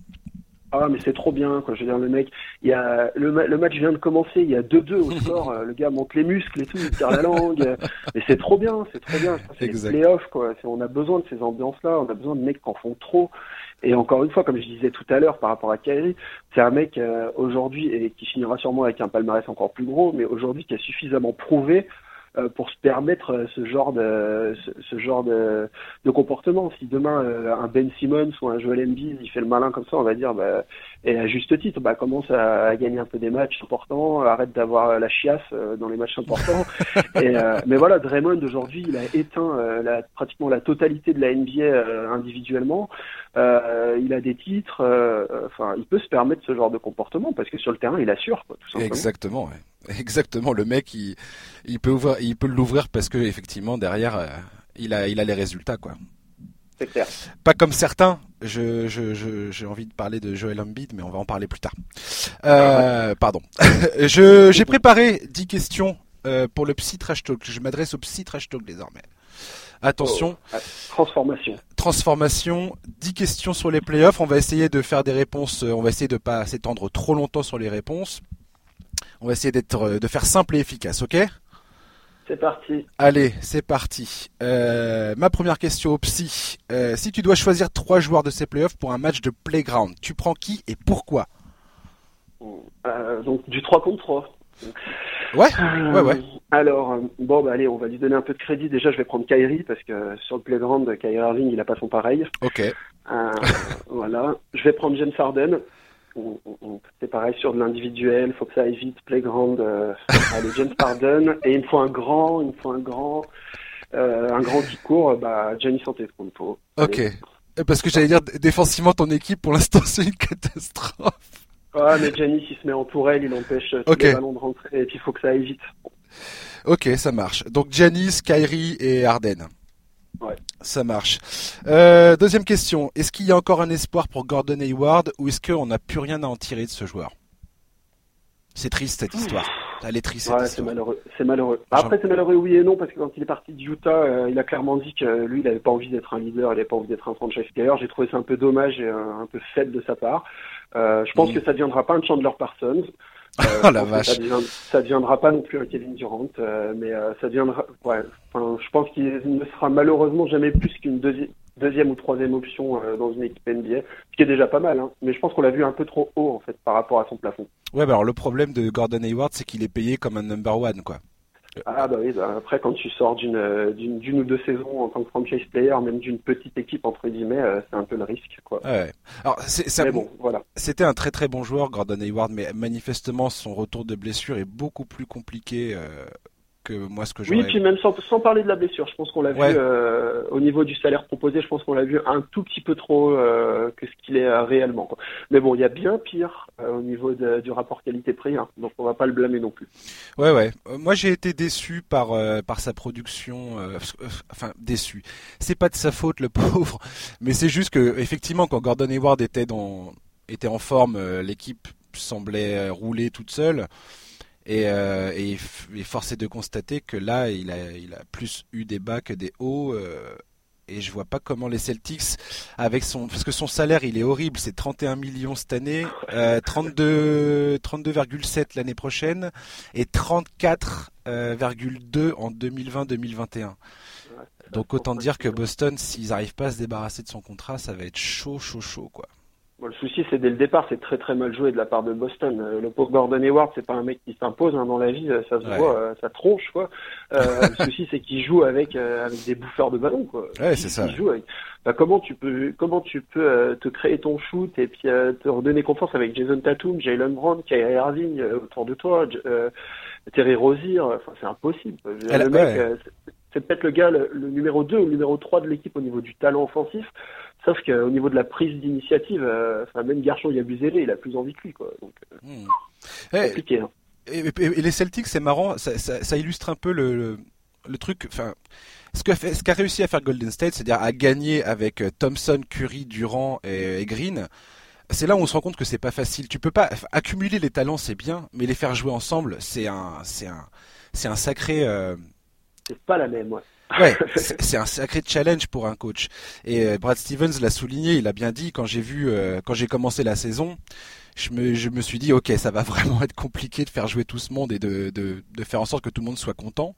Ah mais c'est trop bien quoi. Je veux dire le mec, il y a le, le match vient de commencer, il y a 2-2 au score, euh, le gars monte les muscles et tout, il tire la langue. et c'est trop bien, c'est trop bien. C'est les playoffs quoi. On a besoin de ces ambiances là, on a besoin de mecs qui en font trop. Et encore une fois, comme je disais tout à l'heure par rapport à Kyrie, c'est un mec euh, aujourd'hui et qui finira sûrement avec un palmarès encore plus gros, mais aujourd'hui qui a suffisamment prouvé pour se permettre euh, ce genre de ce, genre de, de, comportement. Si demain euh, un Ben Simmons ou un Joel Embiid il fait le malin comme ça, on va dire bah, et à juste titre, bah commence à, gagner un peu des matchs importants, arrête d'avoir la chiasse dans les matchs importants. et, mais voilà, Draymond aujourd'hui, il a éteint la, pratiquement la totalité de la NBA individuellement. il a des titres, enfin, il peut se permettre ce genre de comportement parce que sur le terrain, il assure, quoi, tout simplement. Exactement. Ouais. Exactement, le mec il, il peut ouvrir, il peut l'ouvrir parce que effectivement derrière euh, il a il a les résultats quoi. C'est clair. Pas comme certains. Je je j'ai envie de parler de Joel Embiid, mais on va en parler plus tard. Euh, pardon. je j'ai préparé 10 questions euh, pour le psy trash talk. Je m'adresse au psy trash talk désormais. Attention. Oh, transformation. Transformation. 10 questions sur les playoffs. On va essayer de faire des réponses. On va essayer de pas s'étendre trop longtemps sur les réponses. On va essayer d'être, euh, de faire simple et efficace, ok? C'est parti. Allez, c'est parti. Euh, ma première question au psy. Euh, si tu dois choisir trois joueurs de ces playoffs pour un match de playground, tu prends qui et pourquoi? Donc du 3 contre 3. Ouais, ouais, ouais. Alors, bon, bah allez, on va lui donner un peu de crédit. Déjà, je vais prendre Kyrie parce que sur le playground, Kyrie Irving, il a pas son pareil. Ok. voilà. Je vais prendre James Harden c'est pareil sur de l'individuel, faut que ça aille vite, playground, euh, allez, James Harden, et il me faut un grand, il me faut un grand, euh, un grand qui court, bah, Giannis Antetokounmpo. Ok. Parce que j'allais dire, défensivement, ton équipe, pour l'instant, c'est une catastrophe. Ah, mais Giannis, il se met en tourelle, il empêche tous les ballons de rentrer, et puis il faut que ça aille vite. Ok, ça marche. Donc Giannis, Kyrie et Arden. Ouais. Ça marche. Euh, deuxième question. Est-ce qu'il y a encore un espoir pour Gordon Hayward ou est-ce qu'on n'a plus rien à en tirer de ce joueur? C'est triste cette histoire. Elle est triste. Ouais, c'est malheureux. C'est malheureux. Après, c'est malheureux oui et non parce que quand il est parti de Utah, euh, il a clairement dit que lui, il n'avait pas envie d'être un leader, il n'avait pas envie d'être un franchise player. J'ai trouvé ça un peu dommage et un, peu faible de sa part. Euh, je pense mm. que ça ne deviendra pas un Chandler Parsons. Euh, oh la vache. Ça, ne deviendra pas non plus un Kevin Durant, euh, mais euh, ça deviendra. Ouais, je pense qu'il ne sera malheureusement jamais plus qu'une deuxième ou troisième option dans une équipe NBA, ce qui est déjà pas mal. Hein. Mais je pense qu'on l'a vu un peu trop haut en fait par rapport à son plafond. Ouais, bah alors le problème de Gordon Hayward, c'est qu'il est payé comme un number one, quoi. Ah bah oui, bah après quand tu sors d'une d'une ou deux saisons en tant que franchise player, même d'une petite équipe entre guillemets, euh, c'est un peu le risque quoi. Ouais. Alors c'est bon, voilà. C'était un très très bon joueur Gordon Hayward, mais manifestement son retour de blessure est beaucoup plus compliqué euh, moi ce que Oui, puis même sans, parler de la blessure, je pense qu'on l'a vu euh, au niveau du salaire proposé, je pense qu'on l'a vu un tout petit peu trop euh, que ce qu'il est euh, réellement. Mais bon, il y a bien pire au niveau du rapport qualité-prix, hein, donc on va pas le blâmer non plus. Ouais, ouais. Moi j'ai été déçu par par sa production, enfin déçu. C'est pas de sa faute le pauvre, mais c'est juste que effectivement quand Gordon Hayward était dans était en forme, l'équipe semblait rouler toute seule. Et, euh, et, force est de constater que là, il a, il a plus eu des bas que des hauts. Euh, et je vois pas comment les Celtics, avec son, parce que son salaire, il est horrible, c'est 31 millions cette année, euh, 32, 32,7 l'année prochaine et 34,2 euh, en 2020-2021. Donc autant dire que Boston, s'ils n'arrivent pas à se débarrasser de son contrat, ça va être chaud, chaud, chaud, quoi. Bon, le souci, c'est dès le départ, c'est très très mal joué de la part de Boston. Euh, le pauvre Gordon Hayward, c'est pas un mec qui s'impose hein, dans la vie, euh, ça se voit, euh, ça tronche quoi. le souci, c'est qu'il joue avec avec des bouffeurs de ballon quoi. Ouais, c'est ça. Joue avec... bah, comment tu peux comment tu peux te créer ton shoot et puis te redonner confiance avec Jason Tatum, Jalen Brown, Kyrie Irving autour de toi, Terry Rozier, enfin c'est impossible. le mec, c'est peut-être le gars le, le numéro 2 ou le numéro 3 de l'équipe au niveau du talent offensif. Sauf qu'au niveau de la prise d'initiative, euh, même Garçon Yabusele, il a plus envie que lui. Quoi. Donc, euh, hmm. eh, compliqué. Hein. Et, les Celtics, c'est marrant, ça, illustre un peu le, truc. Enfin, ce qu'a ce réussi à faire Golden State, c'est-à-dire à gagner avec euh, Thompson, Curry, Durant et, Green. C'est là où on se rend compte que c'est pas facile. Tu peux pas accumuler les talents, c'est bien, mais les faire jouer ensemble, c'est un, c'est un, c'est un sacré. C'est pas la même, ouais. Ouais, c'est un sacré challenge pour un coach. Et euh, Brad Stevens l'a souligné, il a bien dit quand j'ai vu, euh, quand j'ai commencé la saison, je me, je me suis dit, ok, ça va vraiment être compliqué de faire jouer tout ce monde et de, de, de faire en sorte que tout le monde soit content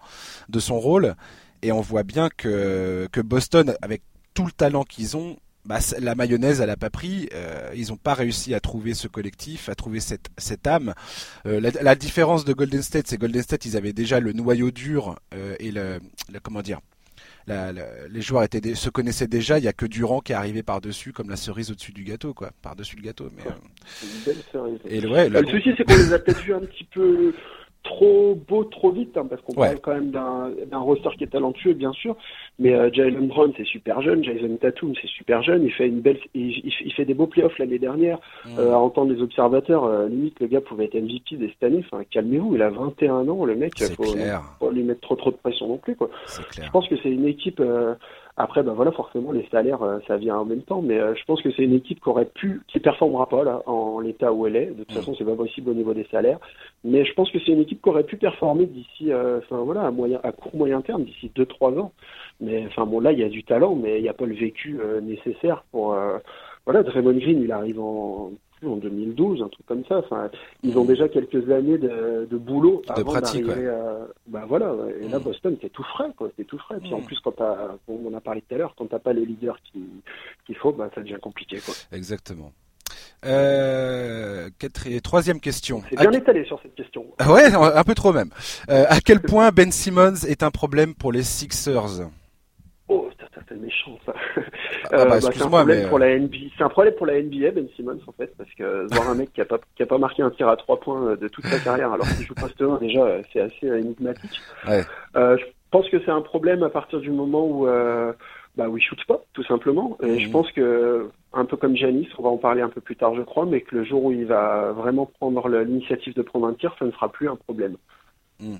de son rôle. Et on voit bien que, que Boston, avec tout le talent qu'ils ont, bah, la mayonnaise, elle a pas pris. Euh, ils n'ont pas réussi à trouver ce collectif, à trouver cette, cette âme. Euh, la, différence de Golden State, c'est Golden State, ils avaient déjà le noyau dur euh, et le, comment dire. les joueurs étaient, se connaissaient déjà. Il y a que Durant qui est arrivé par dessus, comme la cerise au-dessus du gâteau, quoi, par dessus le gâteau. Mais une belle cerise. Et le souci, c'est qu'on les a peut-être vus un petit peu trop beau trop vite hein, parce qu'on parle quand même d'un roster qui est talentueux bien sûr. Mais euh, Jalen Brown c'est super jeune. Jason Tatum c'est super jeune. Il fait une belle il, il, fait des beaux playoffs l'année dernière. Mm. euh, à entendre les observateurs euh, limite le gars pouvait être MVP des cette année enfin calmez-vous il a 21 ans le mec. Faut, faut lui mettre trop trop de pression non plus quoi. Je pense que c'est une équipe euh, après, ben voilà, forcément, les salaires, euh, ça vient en même temps, mais euh, je pense que c'est une équipe qui aurait pu, qui performera pas là, en l'état où elle est. De toute mm. façon, c'est pas possible au niveau des salaires, mais je pense que c'est une équipe qui aurait pu performer d'ici, euh, enfin voilà, à moyen, à court moyen terme, d'ici deux trois ans. Mais enfin bon, là, il y a du talent, mais il n'y a pas le vécu nécessaire pour. voilà, Draymond Green, il arrive en en 2012, un truc comme ça. Enfin, ils ont mm. déjà quelques années de, de boulot de avant d'arriver à. Ben voilà. Et là, mm. Boston, c'est tout frais, quoi. C'est tout frais. Puis en mm. plus, quand t'as, on a parlé tout à l'heure, quand t'as pas les leaders qu'il faut, bah, ça devient compliqué, quoi. Exactement. Euh, troisième question. C'est bien étalé sur cette question. Ouais, un peu trop même. Euh, à quel point Ben Simmons est un problème pour les Sixers? C'est méchant ça. Ah, bah, euh, bah, c'est un problème pour la NBA. C'est un problème pour la NBA, Ben Simmons en fait, parce que voir un mec qui a pas qui a pas marqué un tir à trois points de toute sa carrière, alors qu'il joue poste 1 déjà, c'est assez énigmatique. Ouais. Euh, je pense que c'est un problème à partir du moment où bah oui, shoot pas, tout simplement. Et je mmh. pense que, un peu comme Janis, on va en parler un peu plus tard, je crois, mais que le jour où il va vraiment prendre l'initiative de prendre un tir, ça ne sera plus un problème. Mmh.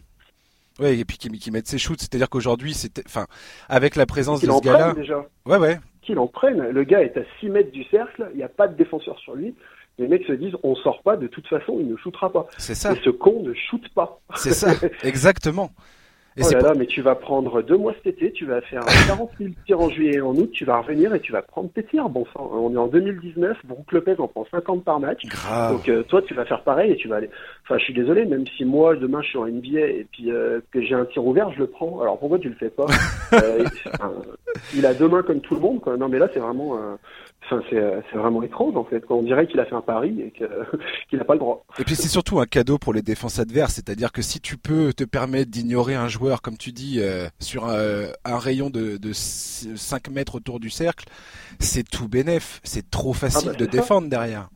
Oui, et puis qu'il mette ses shoots, c'est-à-dire qu'aujourd'hui, c'était, enfin, avec la présence de ce gars-là. Ouais, ouais. Qu'il en prenne. Le gars est à 6 mètres du cercle, il n'y a pas de défenseur sur lui. Les mecs se disent, on sort pas, de toute façon, il ne shootera pas. C'est ça. Et ce con ne shoot pas. C'est ça, exactement. Et oh là là, mais tu vas prendre deux mois cet été, tu vas faire 40 000 tirs en juillet et en août, tu vas revenir et tu vas prendre tes tirs. Bon sang, on est en 2019, Brook Lopez en prend 50 par match. Grave. Donc euh, toi, tu vas faire pareil et tu vas aller. Enfin, je suis désolé, même si moi demain je suis en NBA et puis euh, que j'ai un tir ouvert, je le prends. Alors pourquoi tu le fais pas? Euh, Il a deux mains comme tout le monde. Quoi. Non, mais là, c'est vraiment. Enfin, c'est vraiment étrange en fait. On dirait qu'il a fait un pari et qu'il n'a pas le droit. Et puis c'est surtout un cadeau pour les défenses adverses, c'est-à-dire que si tu peux te permettre d'ignorer un joueur, comme tu dis, euh, sur un, rayon de, de, 5 mètres autour du cercle, c'est tout bénef. C'est trop facile ah bah, de défendre derrière.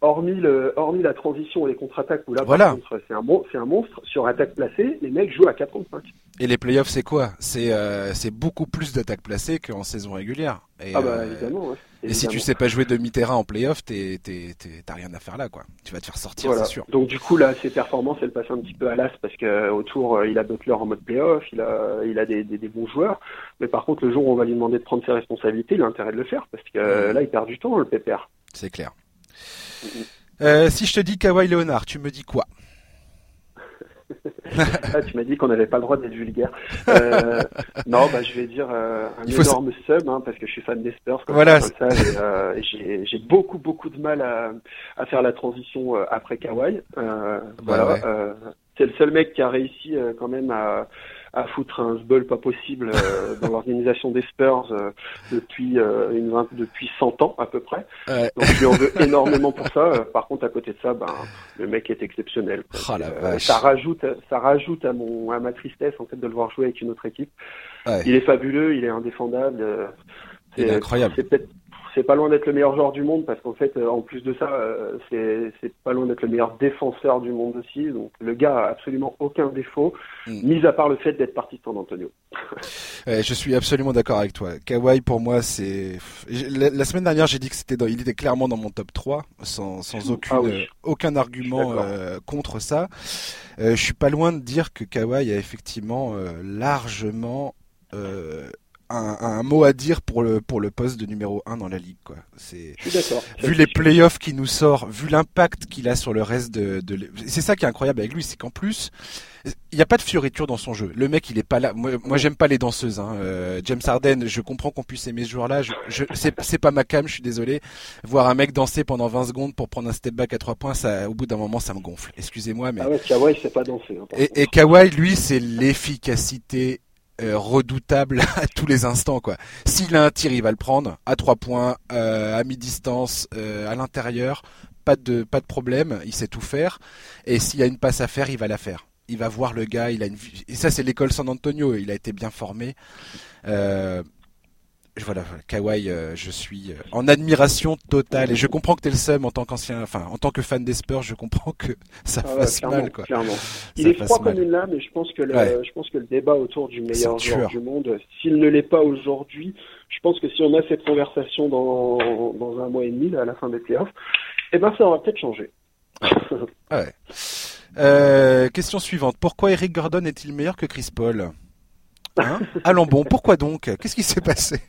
Hormis, le, hormis la transition et les contre-attaques où là, voilà. c'est un, monstre. Sur attaque placée, les mecs jouent à 4 contre Et les playoffs, c'est quoi? C'est euh, beaucoup plus d'attaques placées qu'en saison régulière. Et, ah bah évidemment, ouais. Et si tu sais pas jouer demi-terrain en playoff, t'as rien à faire là, quoi. Tu vas te faire sortir, c'est sûr. Donc du coup là, ses performances, elles passent un petit peu à l'as parce que autour, euh, il a Butler en mode playoff, il a, il a des, des, bons joueurs. Mais par contre, le jour où on va lui demander de prendre ses responsabilités, il a intérêt de le faire parce que euh, là, il perd du temps, le pépère. C'est clair. Euh, si je te dis Kawhi Leonard, tu me dis quoi? Ah, tu m'as dit qu'on n'avait pas le droit d'être vulgaire. Euh, non, bah, je vais dire euh, un énorme sub, hein, parce que je suis fan des Spurs. voilà. Euh, j'ai beaucoup, beaucoup de mal à, à faire la transition après Kawhi. Euh, bah voilà. c'est le seul mec qui a réussi quand même à à foutre un sbull pas possible euh, dans l'organisation des Spurs euh, depuis euh, une depuis 100 ans à peu près. Donc je lui en veux énormément pour ça. par contre, à côté de ça, ben le mec est exceptionnel. Oh, ça rajoute, ça rajoute à mon à ma tristesse en fait de le voir jouer avec une autre équipe. Il est fabuleux, il est indéfendable. C'est incroyable. C'est peut-être c'est pas loin d'être le meilleur joueur du monde parce qu'en fait, euh, en plus de ça, euh, c'est pas loin d'être le meilleur défenseur du monde aussi. Donc le gars a absolument aucun défaut, mm. mis à part le fait d'être parti de San Antonio. je suis absolument d'accord avec toi. Kawhi pour moi, c'est la, semaine dernière, j'ai dit que c'était il était clairement dans mon top 3 sans, sans ah aucune, aucun argument euh, contre ça. je suis pas loin de dire que Kawhi a effectivement largement un, mot à dire pour le pour le poste de numéro 1 dans la ligue quoi. C'est vu les playoffs qui nous sort, vu l'impact qu'il a sur le reste de, de c'est ça qui est incroyable avec lui, c'est qu'en plus il n'y a pas de fioriture dans son jeu. Le mec, il est pas là. Moi, moi j'aime pas les danseuses. Hein. Euh, James Harden, je comprends qu'on puisse aimer ce joueur-là. Je, je c'est pas ma cam, je suis désolé. Voir un mec danser pendant 20 secondes pour prendre un step back à trois points, ça, au bout d'un moment, ça me gonfle. Excusez-moi, mais. Ah ouais, Kawhi, c'est pas danser. Hein, et, et Kawhi, lui, c'est l'efficacité euh, redoutable à tous les instants quoi. S'il a un tir, il va le prendre à trois points, euh, à mi-distance, euh, à l'intérieur, pas de problème, il sait tout faire. Et s'il y a une passe à faire, il va la faire. Il va voir le gars, il a une et ça c'est l'école San Antonio, il a été bien formé voilà, Kawhi, euh, je suis euh, en admiration totale et je comprends que t'es le seum en tant qu'ancien, enfin en tant que fan des Spurs, je comprends que ça ah fasse mal quoi. Il est froid comme une lame et je pense que le, je pense que le débat autour du meilleur joueur du monde, s'il ne l'est pas aujourd'hui, je pense que si on a cette conversation dans, dans un mois et demi à la fin des playoffs, eh ben ça aura peut-être changé. ouais. Euh, question suivante. Pourquoi Eric Gordon est-il meilleur que Chris Paul? Hein Allons bon, pourquoi donc? Qu'est-ce qui s'est passé?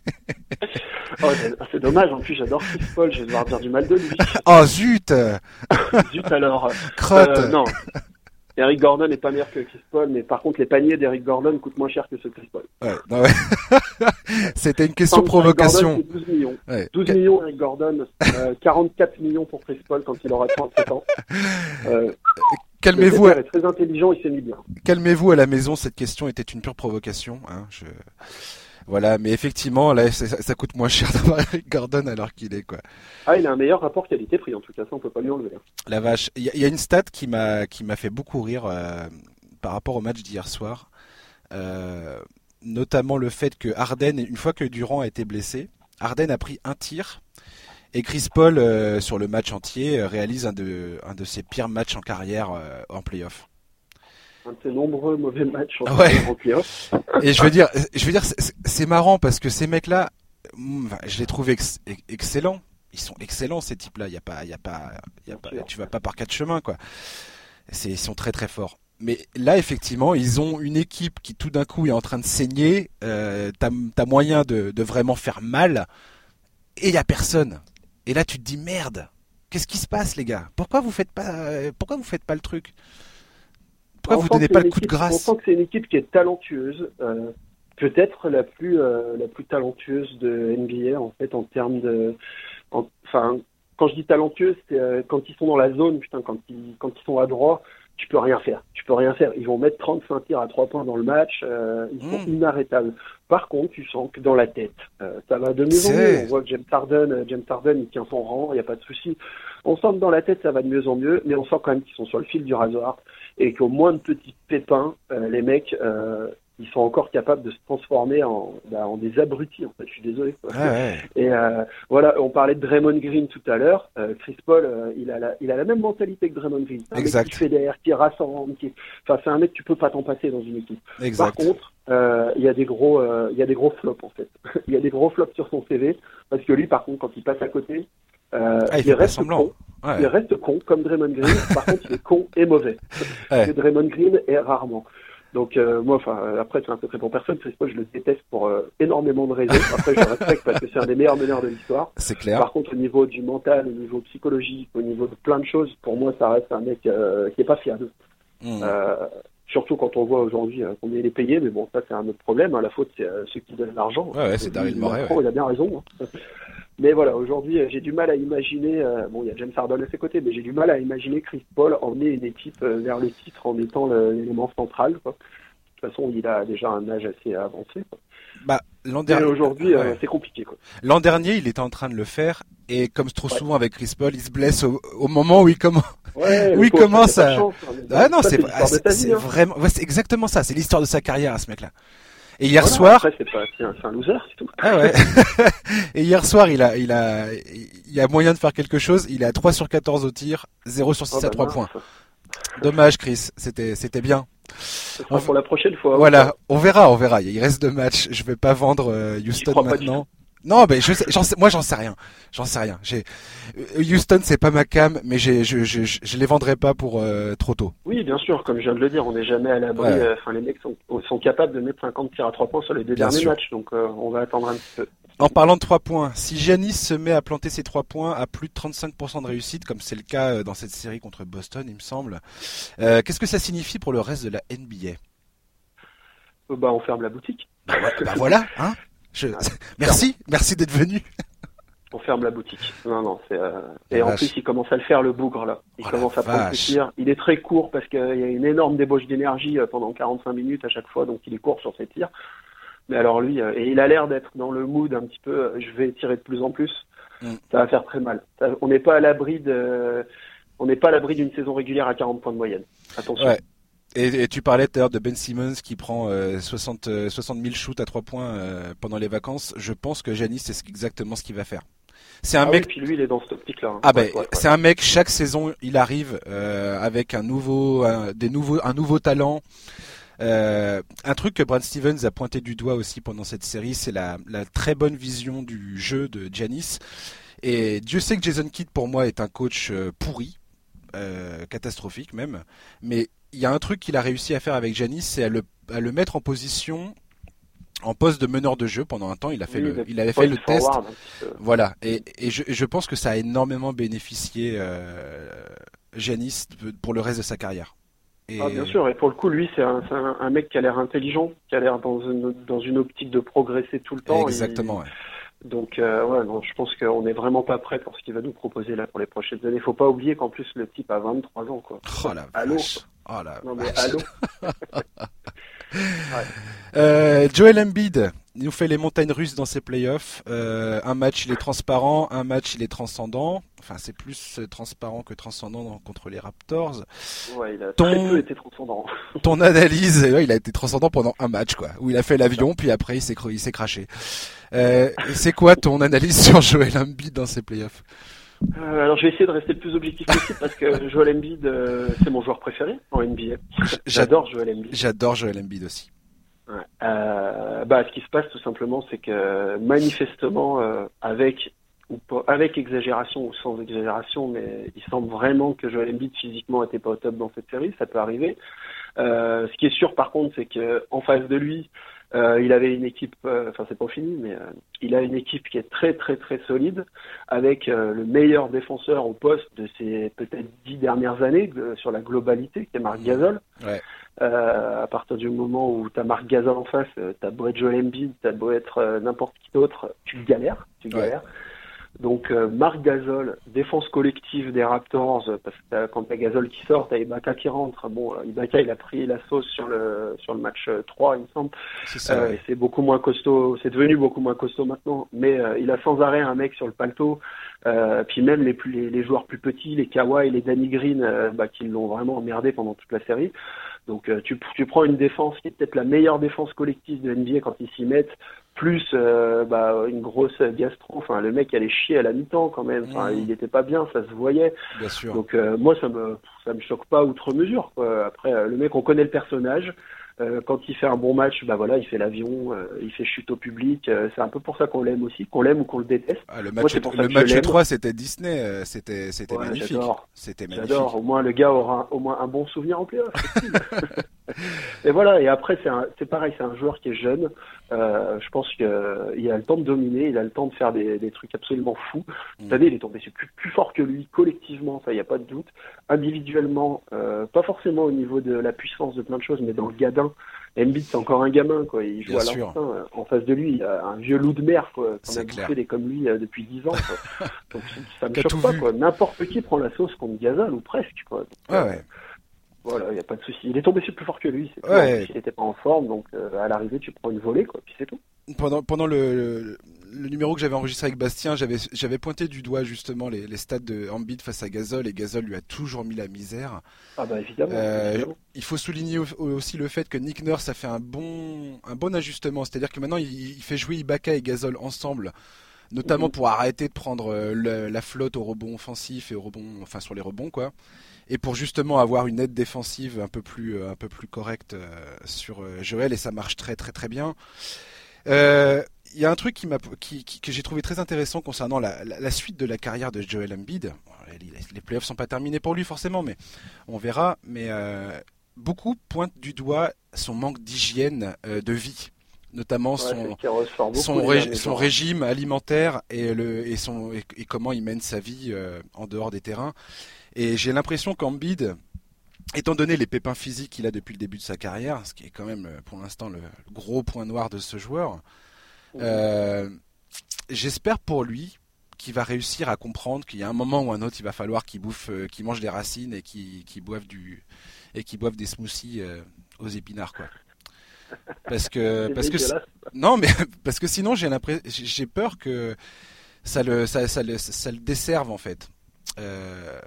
Oh, C'est dommage, en plus j'adore Chris Paul, je vais devoir dire du mal de lui. oh zut! Zut alors. Crotte. Euh, Non, Eric Gordon n'est pas meilleur que Chris Paul, mais par contre les paniers d'Eric Gordon coûtent moins cher que ceux de Chris Paul. Ouais, ouais. C'était une question provocation. Gordon, 12 millions. 12 millions Eric Gordon, 44 euh, millions pour Chris Paul quand il aura 37 ans. Euh, Calmez-vous. est très intelligent, il s'est mis bien. Calmez-vous à la maison, cette question était une pure provocation. Hein, je... Voilà, mais effectivement, là, ça, coûte moins cher d'avoir Eric Gordon alors qu'il est quoi. Ah, il a un meilleur rapport qualité-prix en tout cas, ça on peut pas lui enlever. Hein. La vache. Il y, a une stat qui m'a qui m'a fait beaucoup rire euh, par rapport au match d'hier soir, euh, notamment le fait que Harden, une fois que Durant a été blessé, Harden a pris un tir et Chris Paul, euh, sur le match entier, réalise un de, un de ses pires matchs en carrière en playoff. Un de ses nombreux mauvais matchs en, Ouais. en playoff. Et je veux dire, je veux dire, c'est- marrant parce que ces mecs-là, mm, je les trouve ex- ex- excellents. Ils sont excellents ces types-là. Il y a pas, il y a pas, il y a pas, tu vas pas par quatre chemins quoi. Ils sont très très forts. Mais là, effectivement, ils ont une équipe qui tout d'un coup est en train de saigner. Euh, t'as, t'as moyen de, de vraiment faire mal, et il y a personne. Et là, tu te dis merde. Qu'est-ce qui se passe, les gars? Pourquoi vous faites pas, euh, pourquoi vous faites pas le truc? Pourquoi On vous donnez pas le de On sent que c'est une équipe qui est talentueuse, euh, peut-être la plus euh, la plus talentueuse de NBA en fait en termes de, en- enfin quand je dis talentueuse, c'est euh, quand ils sont dans la zone, putain, quand ils quand ils sont à droit, tu peux rien faire, tu peux rien faire. Ils vont mettre 35 tirs à 3 points dans le match, ils sont Mm. inarrêtables. Par contre, tu sens que dans la tête, ça va de mieux en mieux. On voit que James Harden, James Harden, il tient son rang, il n'y a pas de souci. On sent que dans la tête, ça va de mieux en mieux, mais on sent quand même qu'ils sont sur le fil du rasoir et qu'au moins de petits pépins, euh, les mecs, euh, ils sont encore capables de se transformer en, bah, en des abrutis. En fait, je suis désolé. Ouais, ouais. Et euh, voilà, on parlait de Draymond Green tout à l'heure. Euh, Chris Paul, euh, il a la, il a la même mentalité que Draymond Green. Un Exact. mec qui fédère, qui rassemble, qui, enfin, c'est un mec tu peux pas t'en passer dans une équipe. Exact. Par contre, il y a des gros, il y a des gros flops en fait. il y a des gros flops sur son CV parce que lui, par contre, quand il passe à côté, euh, Ah, il reste con. Ouais. Il reste con comme Draymond Green. par contre, il est con et mauvais. Ouais. Que Draymond Green est rarement. Donc euh, moi, enfin euh, après c'est un secret pour personne. Chris Paul, je le déteste pour euh, énormément de raisons. Après, je le respecte parce que c'est un des meilleurs meneurs de l'histoire. C'est clair. Par contre, au niveau du mental, au niveau psychologique, au niveau de plein de choses, pour moi, ça reste un mec euh, qui est pas fiable. Mm. Euh, surtout quand on voit aujourd'hui combien il est payé, mais bon, ça c'est un autre problème. hein. La faute, c'est ceux qui donnent l'argent. Ouais, ouais, c'est Daryl il Morey, Il a bien raison. hein. Mais voilà, aujourd'hui, euh, j'ai du mal à imaginer. euh, bon, il y a James Harden à ses côtés, mais j'ai du mal à imaginer Chris Paul emmener une équipe euh, vers le titre en étant l'élément central. Quoi. De toute façon, il a déjà un âge assez avancé. Quoi. Bah, l'an dernier, aujourd'hui, ouais. c'est compliqué. L'an dernier, il était en train de le faire et comme trop Ouais. souvent avec Chris Paul, il se blesse au, au moment où il commence. Ouais, Oui, comment ça, Ah non, c'est hein. vraiment, ouais, c'est exactement ça. C'est l'histoire de sa carrière, ce mec-là. Et hier Voilà, soir, Après, c'est pas, c'est un, c'est un loser, c'est tout. ah ouais. et hier soir, il a, il a, il y a moyen de faire quelque chose. Il est à 3 sur 14 au tir, 0 sur 6 Oh, à bah, 3 mince. points. Dommage, Chris. C'était, c'était bien. Ce sera pour la prochaine fois. Voilà, on verra, on verra. Il reste deux matchs. Je vais pas vendre euh, Houston crois pas maintenant. Non, mais je sais, moi j'en sais rien. J'en sais rien. Euh, Houston, c'est pas ma cam, mais je, je, les vendrai pas pour euh, trop tôt. Oui, bien sûr, comme je viens de le dire, on n'est jamais à l'abri. Ouais. euh, Enfin, les mecs sont, sont capables de mettre 50 tirs à 3 points sur les deux Bien derniers sûr. matchs, donc euh, on va attendre un petit peu. En parlant de trois points, si Giannis se met à planter ses trois points à plus de 35% de réussite, comme c'est le cas dans cette série contre Boston, il me semble, qu'est-ce que ça signifie pour le reste de la NBA Bah, on ferme la boutique. bah, bah voilà, hein Je- Merci, merci d'être venu. On ferme la boutique. Non, non, c'est. euh, Et en vache. plus, il commence à le faire le bougre là. Il Oh, commence à prendre vache. tirs. Il est très court parce qu'il y a une énorme débauche d'énergie euh, pendant 45 minutes à chaque fois, donc il est court sur ses tirs. Mais alors lui, euh, et il a l'air d'être dans le mood un petit peu. je vais tirer de plus en plus. Mm. Ça va faire très mal. Ça- on n'est pas à l'abri de. On n'est pas à l'abri d'une saison régulière à 40 points de moyenne. Attention. Ouais. Et, et tu parlais tout à l'heure de Ben Simmons qui prend euh, 60, euh, 60 000 shoots à trois points euh, pendant les vacances. Je pense que Giannis, c'est ce- exactement ce qu'il va faire. C'est un Ah mec oui, puis lui, il est dans cette optique-là. hein. Ah ben, Ouais, ouais, ouais. c'est un mec. Chaque saison, il arrive euh, avec un nouveau, un, des nouveaux, un nouveau talent. Euh, un truc que Brad Stevens a pointé du doigt aussi pendant cette série, c'est la, la très bonne vision du jeu de Giannis. Et Dieu sait que Jason Kidd pour moi est un coach pourri, catastrophique même. Mais il y a un truc qu'il a réussi à faire avec Giannis, c'est à le, à le mettre en position, en poste de meneur de jeu pendant un temps. Il a fait Oui, le, il avait fait le test. Voilà, et, et je, je pense que ça a énormément bénéficié euh, Giannis pour le reste de sa carrière. Et Ah, bien sûr, et pour le coup, lui, c'est un, c'est un, un mec qui a l'air intelligent, qui a l'air dans une, dans une optique de progresser tout le temps. Exactement, ouais. Et donc, euh, ouais, non, je pense qu'on n'est vraiment pas prêt pour ce qu'il va nous proposer là pour les prochaines années. Faut pas oublier qu'en plus, le type a 23 ans, quoi. Oh la Allô vache. Oh Non, mais Euh, Joel Embiid il nous fait les montagnes russes dans ses playoffs. Euh, un match il est transparent, un match il est transcendant. Enfin c'est plus euh, transparent que transcendant contre les Raptors. Ouais, il a Ton- très peu été transcendant. Ton analyse, ouais, il a été transcendant pendant un match quoi, où il a fait l'avion puis après il s'est cr- il s'est craché. Euh, c'est quoi ton analyse sur Joel Embiid dans ses playoffs? Euh, alors je vais essayer de rester le plus objectif possible parce que Joel Embiid euh, c'est mon joueur préféré en NBA. J'adore Joel Embiid. J'adore Joel Embiid aussi. Ouais. Euh, bah, ce qui se passe tout simplement, c'est que manifestement, avec ou pas, avec exagération ou sans exagération, mais il semble vraiment que Joel Embiid physiquement était pas au top dans cette série. Ça peut arriver. Ce qui est sûr par contre, c'est que en face de lui, euh, il avait une équipe, euh, enfin c'est pas fini, mais euh, il a une équipe qui est très très très solide, avec le meilleur défenseur au poste de ces peut-être dix dernières années sur la globalité, qui est Marc Gasol. Ouais. à partir du moment où tu as Marc Gasol en face, tu as beau être Joel Embiid, tu as beau être n'importe qui d'autre, tu galères, tu galères. Donc euh, Marc Gasol, défense collective des Raptors, parce que quand t'as Gasol qui sort, t'as Ibaka qui rentre. Bon, euh, Ibaka il a pris la sauce sur le sur le match 3, euh, il me semble. C'est euh, beaucoup moins costaud, c'est devenu beaucoup moins costaud maintenant. Mais il a sans arrêt un mec sur le palto. puis même les, plus, les, les, joueurs plus petits, les Kawhi les Danny Green, bah, qui l'ont vraiment emmerdé pendant toute la série. Donc tu, tu prends une défense qui est peut-être la meilleure défense collective de NBA quand ils s'y mettent, plus euh, bah, une grosse gastro. Enfin, le mec allait chier à la mi-temps quand même. Enfin, mmh. il n'était pas bien, ça se voyait. Bien sûr. Donc euh, moi, ça me ça me choque pas outre mesure. Quoi. Après, euh, le mec, on connaît le personnage. Euh, quand il fait un bon match, bah voilà, il fait l'avion, euh, il fait chute au public. Euh, c'est un peu pour ça qu'on l'aime aussi, qu'on l'aime ou qu'on le déteste. Ah, le match, Moi, le match 3, c'était Disney, c'était c'était ouais, magnifique. C'était magnifique. J'adore. Au moins, le gars aura au moins un bon souvenir en playoff. et voilà. Et après, c'est pareil, c'est un joueur qui est jeune. Euh, je pense qu'il a le temps de dominer, il a le temps de faire des, des trucs absolument fous. Vous mm. savez, il est tombé plus, plus fort que lui collectivement, ça, il n'y a pas de doute. Individuellement, euh, pas forcément au niveau de la puissance de plein de choses, mais dans le gadin. Embiid, c'est encore un gamin, quoi. Il joue Bien à l'instinct. Euh, en face de lui, il y a un vieux loup de mer, quoi. On a bouffé des comme lui euh, depuis 10 ans, quoi. Donc, ça me choque pas, vu. quoi. N'importe qui prend la sauce contre Gazal, ou presque, quoi. Donc, ouais, ouais. Voilà, il n'y a pas de souci. Il est tombé sur plus fort que lui. C'est ouais. Il n'était pas en forme, donc euh, à l'arrivée, tu prends une volée, quoi, puis c'est tout. Pendant, pendant le, le, le numéro que j'avais enregistré avec Bastien, j'avais, j'avais pointé du doigt justement les, les stats de Embiid face à Gasol, et Gasol lui a toujours mis la misère. Ah bah évidemment. Euh, évidemment. Il faut souligner aussi le fait que Nick Nurse a fait un bon, un bon ajustement, c'est-à-dire que maintenant il, il fait jouer Ibaka et Gasol ensemble notamment mmh. pour arrêter de prendre euh, le, la flotte au rebond offensif et au rebond, enfin sur les rebonds quoi et pour justement avoir une aide défensive un peu plus euh, un peu plus correcte euh, sur euh, Joël et ça marche très très très bien. Il y a un truc qui qui, qui, que j'ai trouvé très intéressant concernant la, la, la, suite de la carrière de Joel Embiid. Les, playoffs sont pas terminés pour lui forcément, mais on verra. Mais beaucoup pointent du doigt son manque d'hygiène de vie notamment son, ouais, son, son régime alimentaire et, le, et, son, et, et, comment il mène sa vie euh, en dehors des terrains. Et j'ai l'impression qu'Ambide, étant donné les pépins physiques qu'il a depuis le début de sa carrière, ce qui est quand même euh, pour l'instant le gros point noir de ce joueur, euh, j'espère pour lui qu'il va réussir à comprendre qu'il y a un moment ou un autre, il va falloir qu'il bouffe, euh, qu'il mange des racines et qu'il qu boive du et qu'il boive des smoothies aux épinards, quoi. Parce que parce que non, mais parce que sinon j'ai l'impression, j'ai peur que ça le ça, ça, le ça le desserve en fait. Euh,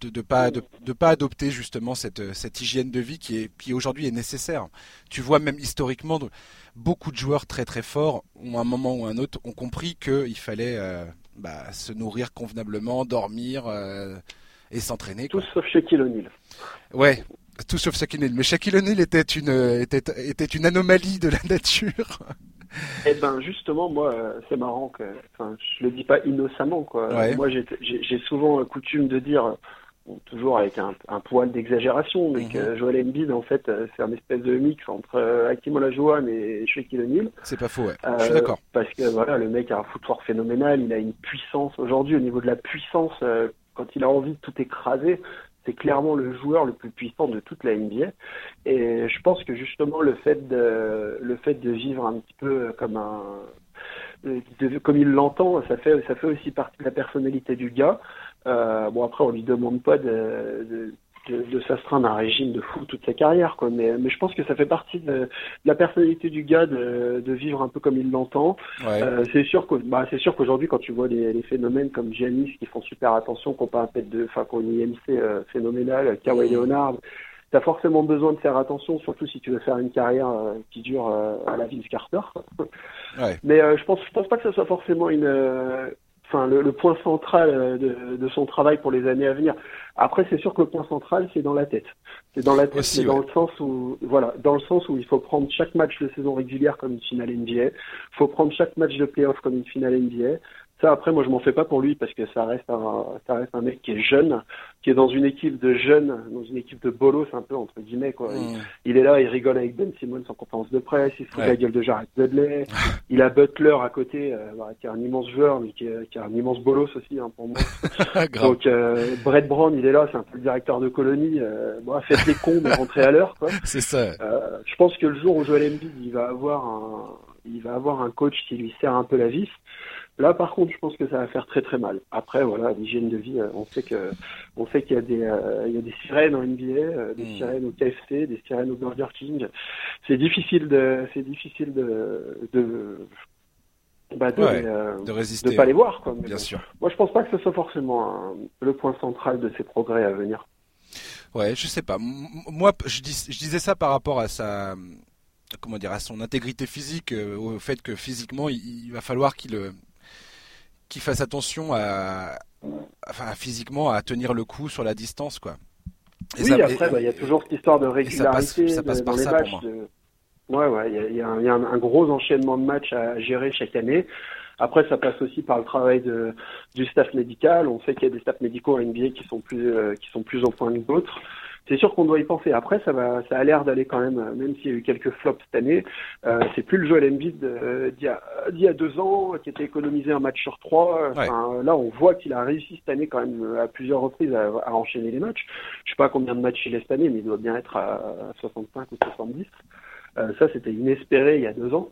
de de pas de, de, pas adopter justement cette cette hygiène de vie qui est qui aujourd'hui est nécessaire. Tu vois même historiquement beaucoup de joueurs très très forts ont un moment ou un autre ont compris qu'il fallait euh, bah, se nourrir convenablement, dormir euh, et s'entraîner. Tout sauf Shaquille O'Neal. Ouais, tout sauf Shaquille O'Neal. Mais Shaquille O'Neal était une était était une anomalie de la nature. Eh ben justement, moi, c'est marrant que, enfin, je le dis pas innocemment quoi. Ouais. Moi, j'ai souvent coutume de dire toujours avec un, un poil d'exagération, mais mm -hmm. que Joel Embiid, en fait, c'est un espèce de mix entre Hakim Olajuwon et Shaquille O'Neal. C'est pas faux, ouais. Euh, je suis d'accord. Parce que voilà, le mec a un footoir phénoménal, il a une puissance aujourd'hui au niveau de la puissance, euh, quand il a envie de tout écraser, c'est clairement le joueur le plus puissant de toute la NBA. Et je pense que justement le fait de le fait de vivre un petit peu comme un de, comme il l'entend, ça fait ça fait aussi partie de la personnalité du gars. Euh, bon après on lui demande pas de, de, de, de s'astreindre à un régime de fou toute sa carrière quoi, mais, mais je pense que ça fait partie de, de la personnalité du gars de, vivre un peu comme il l'entend. Ouais. Euh, c'est sûr que bah, c'est sûr qu'aujourd'hui quand tu vois les, les phénomènes comme Giannis qui font super attention, qui ont pas un pet de, enfin une IMC euh, phénoménale, Kawhi Leonard. T'as forcément besoin de faire attention, surtout si tu veux faire une carrière euh, qui dure à la Vince Carter. Ouais. Mais je pense, je pense pas que ce soit forcément une enfin le, point central de, de, son travail pour les années à venir. Après, c'est sûr que le point central, c'est dans la tête. C'est dans la tête, c'est dans le sens où, voilà, dans le sens où il faut prendre chaque match de saison régulière comme une finale NBA. Il faut prendre chaque match de playoff comme une finale NBA. Ça, après, moi, je m'en fais pas pour lui parce que ça reste un, ça reste un mec qui est jeune, qui est dans une équipe de jeunes, dans une équipe de bolos, un peu entre guillemets, quoi. Il, est là, il rigole avec Ben Simmons en conférence de presse, il se fout la gueule de Jared Dudley. il a Butler à côté, euh, qui est un immense joueur, mais qui est, qui est un immense bolos aussi, hein, pour moi. Donc, euh, Brett Brown, il est là, c'est un peu le directeur de colonie. Euh, bon, faites les cons, mais rentrez à l'heure, quoi. C'est ça. Euh, je pense que le jour où Joel Embiid, il va avoir un, il va avoir un coach qui lui sert un peu la vis. Là, par contre, je pense que ça va faire très très mal. Après, voilà, l'hygiène de vie, euh, on sait que, on sait qu'il y a des, euh, il y a des sirènes en NBA, euh, des hmm. sirènes au KFC, des sirènes au Burger King. C'est difficile de, c'est difficile de, de, bah, de, de, résister. De pas les voir, quoi. Bien sûr. Moi, je pense pas que ce soit forcément le point central de ces progrès à venir. Ouais, je sais pas. Moi, je, dis, je disais ça par rapport à sa, comment dire, à son intégrité physique, au fait que physiquement, il, il va falloir qu'il qui fasse attention à, enfin, physiquement à tenir le coup sur la distance, quoi. oui, après, bah, il y a toujours cette histoire de régularité ça passe, dans les matchs. Ouais, ouais, il y a, y a un, gros enchaînement de matchs à gérer chaque année. Après, ça passe aussi par le travail de, du staff médical. On sait qu'il y a des staffs médicaux à NBA qui sont plus, euh, qui sont plus en point que d'autres c'est sûr qu'on doit y penser. Après, ça va, ça a l'air d'aller quand même, même s'il y a eu quelques flops cette année. Euh, c'est plus le Joel Embiid euh, d'il y, a deux ans qui était économisé un match sur trois. là, on voit qu'il a réussi cette année quand même à plusieurs reprises à, enchaîner les matchs. Je sais pas combien de matchs il a cette année, mais il doit bien être à 65 ou 70. Euh, ça, c'était inespéré il y a deux ans.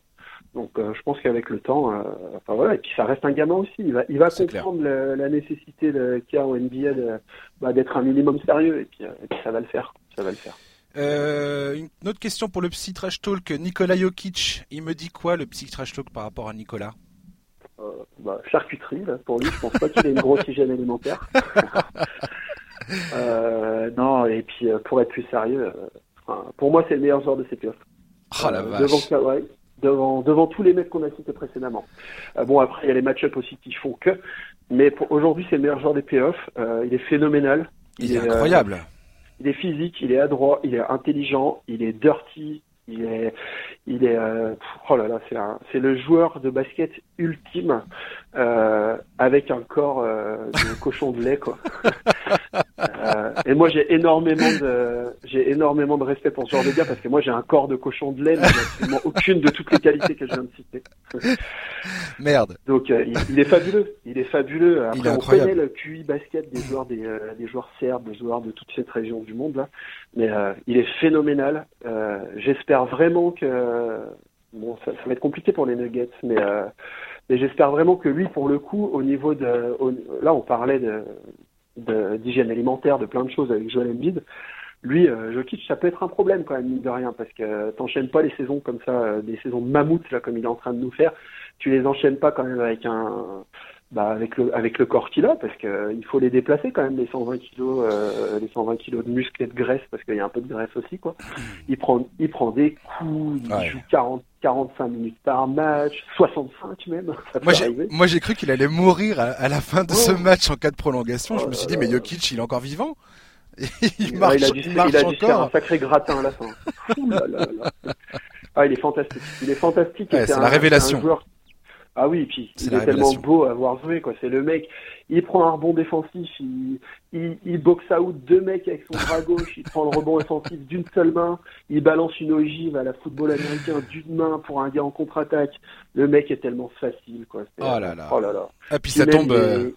Donc euh, je pense qu'avec le temps, euh, enfin voilà, et puis ça reste un gamin aussi. Il va, il va comprendre la nécessité qu'il y a en NBA bah, d'être un minimum sérieux, et puis, euh, et puis, ça va le faire. Ça va le faire. une autre question pour le psy trash talk, Nicolas Jokic. Il me dit quoi le psy trash talk par rapport à Nicolas? Bah, Charcuterie, là, pour lui. Je pense pas qu'il ait une grosse hygiène alimentaire. non, et puis pour être plus sérieux, pour moi c'est le meilleur joueur de ces playoffs. Oh vache. Devant, ouais, devant, devant tous les mecs qu'on a cités précédemment. Euh, bon, après, il y a les match-up aussi qui font que. Mais aujourd'hui, c'est le meilleur joueur des playoffs. Euh, il est phénoménal. Il, est, incroyable. Euh, il est physique, il est adroit, il est intelligent, il est dirty, il est, il est, oh là là, c'est c'est le joueur de basket ultime avec un corps de cochon de lait quoi. Euh, et moi j'ai énormément de, j'ai énormément de respect pour ce genre de gars parce que moi j'ai un corps de cochon de lait, mais absolument aucune de toutes les qualités que je viens de citer. Merde. Donc il, est fabuleux, il est fabuleux. Après, on connaît le QI basket des joueurs des, des joueurs serbes, des joueurs de toute cette région du monde là, mais il est phénoménal. J'espère vraiment que bon, ça, va être compliqué pour les Nuggets, mais, euh, mais j'espère vraiment que lui, pour le coup, au niveau de, là, on parlait de, d'hygiène alimentaire, de plein de choses avec Joel Embiid. Lui, euh, Jokic, ça peut être un problème quand même, de rien, parce que t'enchaînes pas les saisons comme ça, euh, des saisons de mammouth, là, comme il est en train de nous faire. Tu les enchaînes pas quand même avec un, bah, avec le avec le corps qu'il a parce que euh, il faut les déplacer quand même les 120 kilos euh, les 120 kilos de muscles et de graisse parce qu'il y a un peu de graisse aussi quoi. Il prend il prend des coups il joue 40 45 minutes par match 65 même moi j'ai cru qu'il allait mourir à, la fin de ce oh. match en cas de prolongation. Je me suis dit mais Jokic il est encore vivant? Il marche, il a dû, il marche il a dû faire un sacré gratin à la fin. Ah il est fantastique. Il est fantastique c'est la révélation ah oui, puis il est tellement beau à voir jouer, quoi. C'est le mec, il prend un rebond défensif, il, il, il boxe out deux mecs avec son bras gauche, il prend le rebond offensif d'une seule main, il balance une ogive à la football américain d'une main pour un gars en contre-attaque. Le mec est tellement facile, quoi. Oh là là. Oh là là. Et puis ça tombe, euh,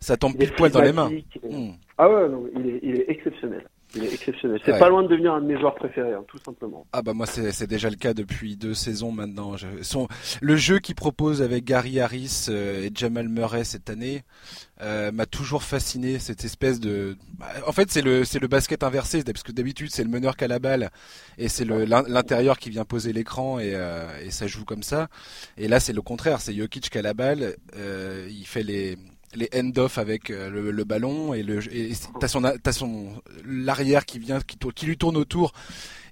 ça tombe pile poil dans les mains. Hmm. Ah ouais, non, il est, il est exceptionnel. Il est exceptionnel. C'est pas loin de devenir un de mes joueurs préférés, hein, tout simplement. Ah bah moi c'est déjà le cas depuis deux saisons maintenant. son, le jeu qu'il propose avec Gary Harris euh, et Jamal Murray cette année euh, m'a toujours fasciné. Cette espèce de, bah, en fait c'est le c'est le basket inversé parce que d'habitude c'est le meneur qui a la balle et c'est l'intérieur qui vient poser l'écran et, euh, et ça joue comme ça. Et là c'est le contraire, c'est Jokic qui a la balle, euh, il fait les les end-off avec euh, le, ballon et le et t'as son t'as son l'arrière qui vient qui, qui lui tourne autour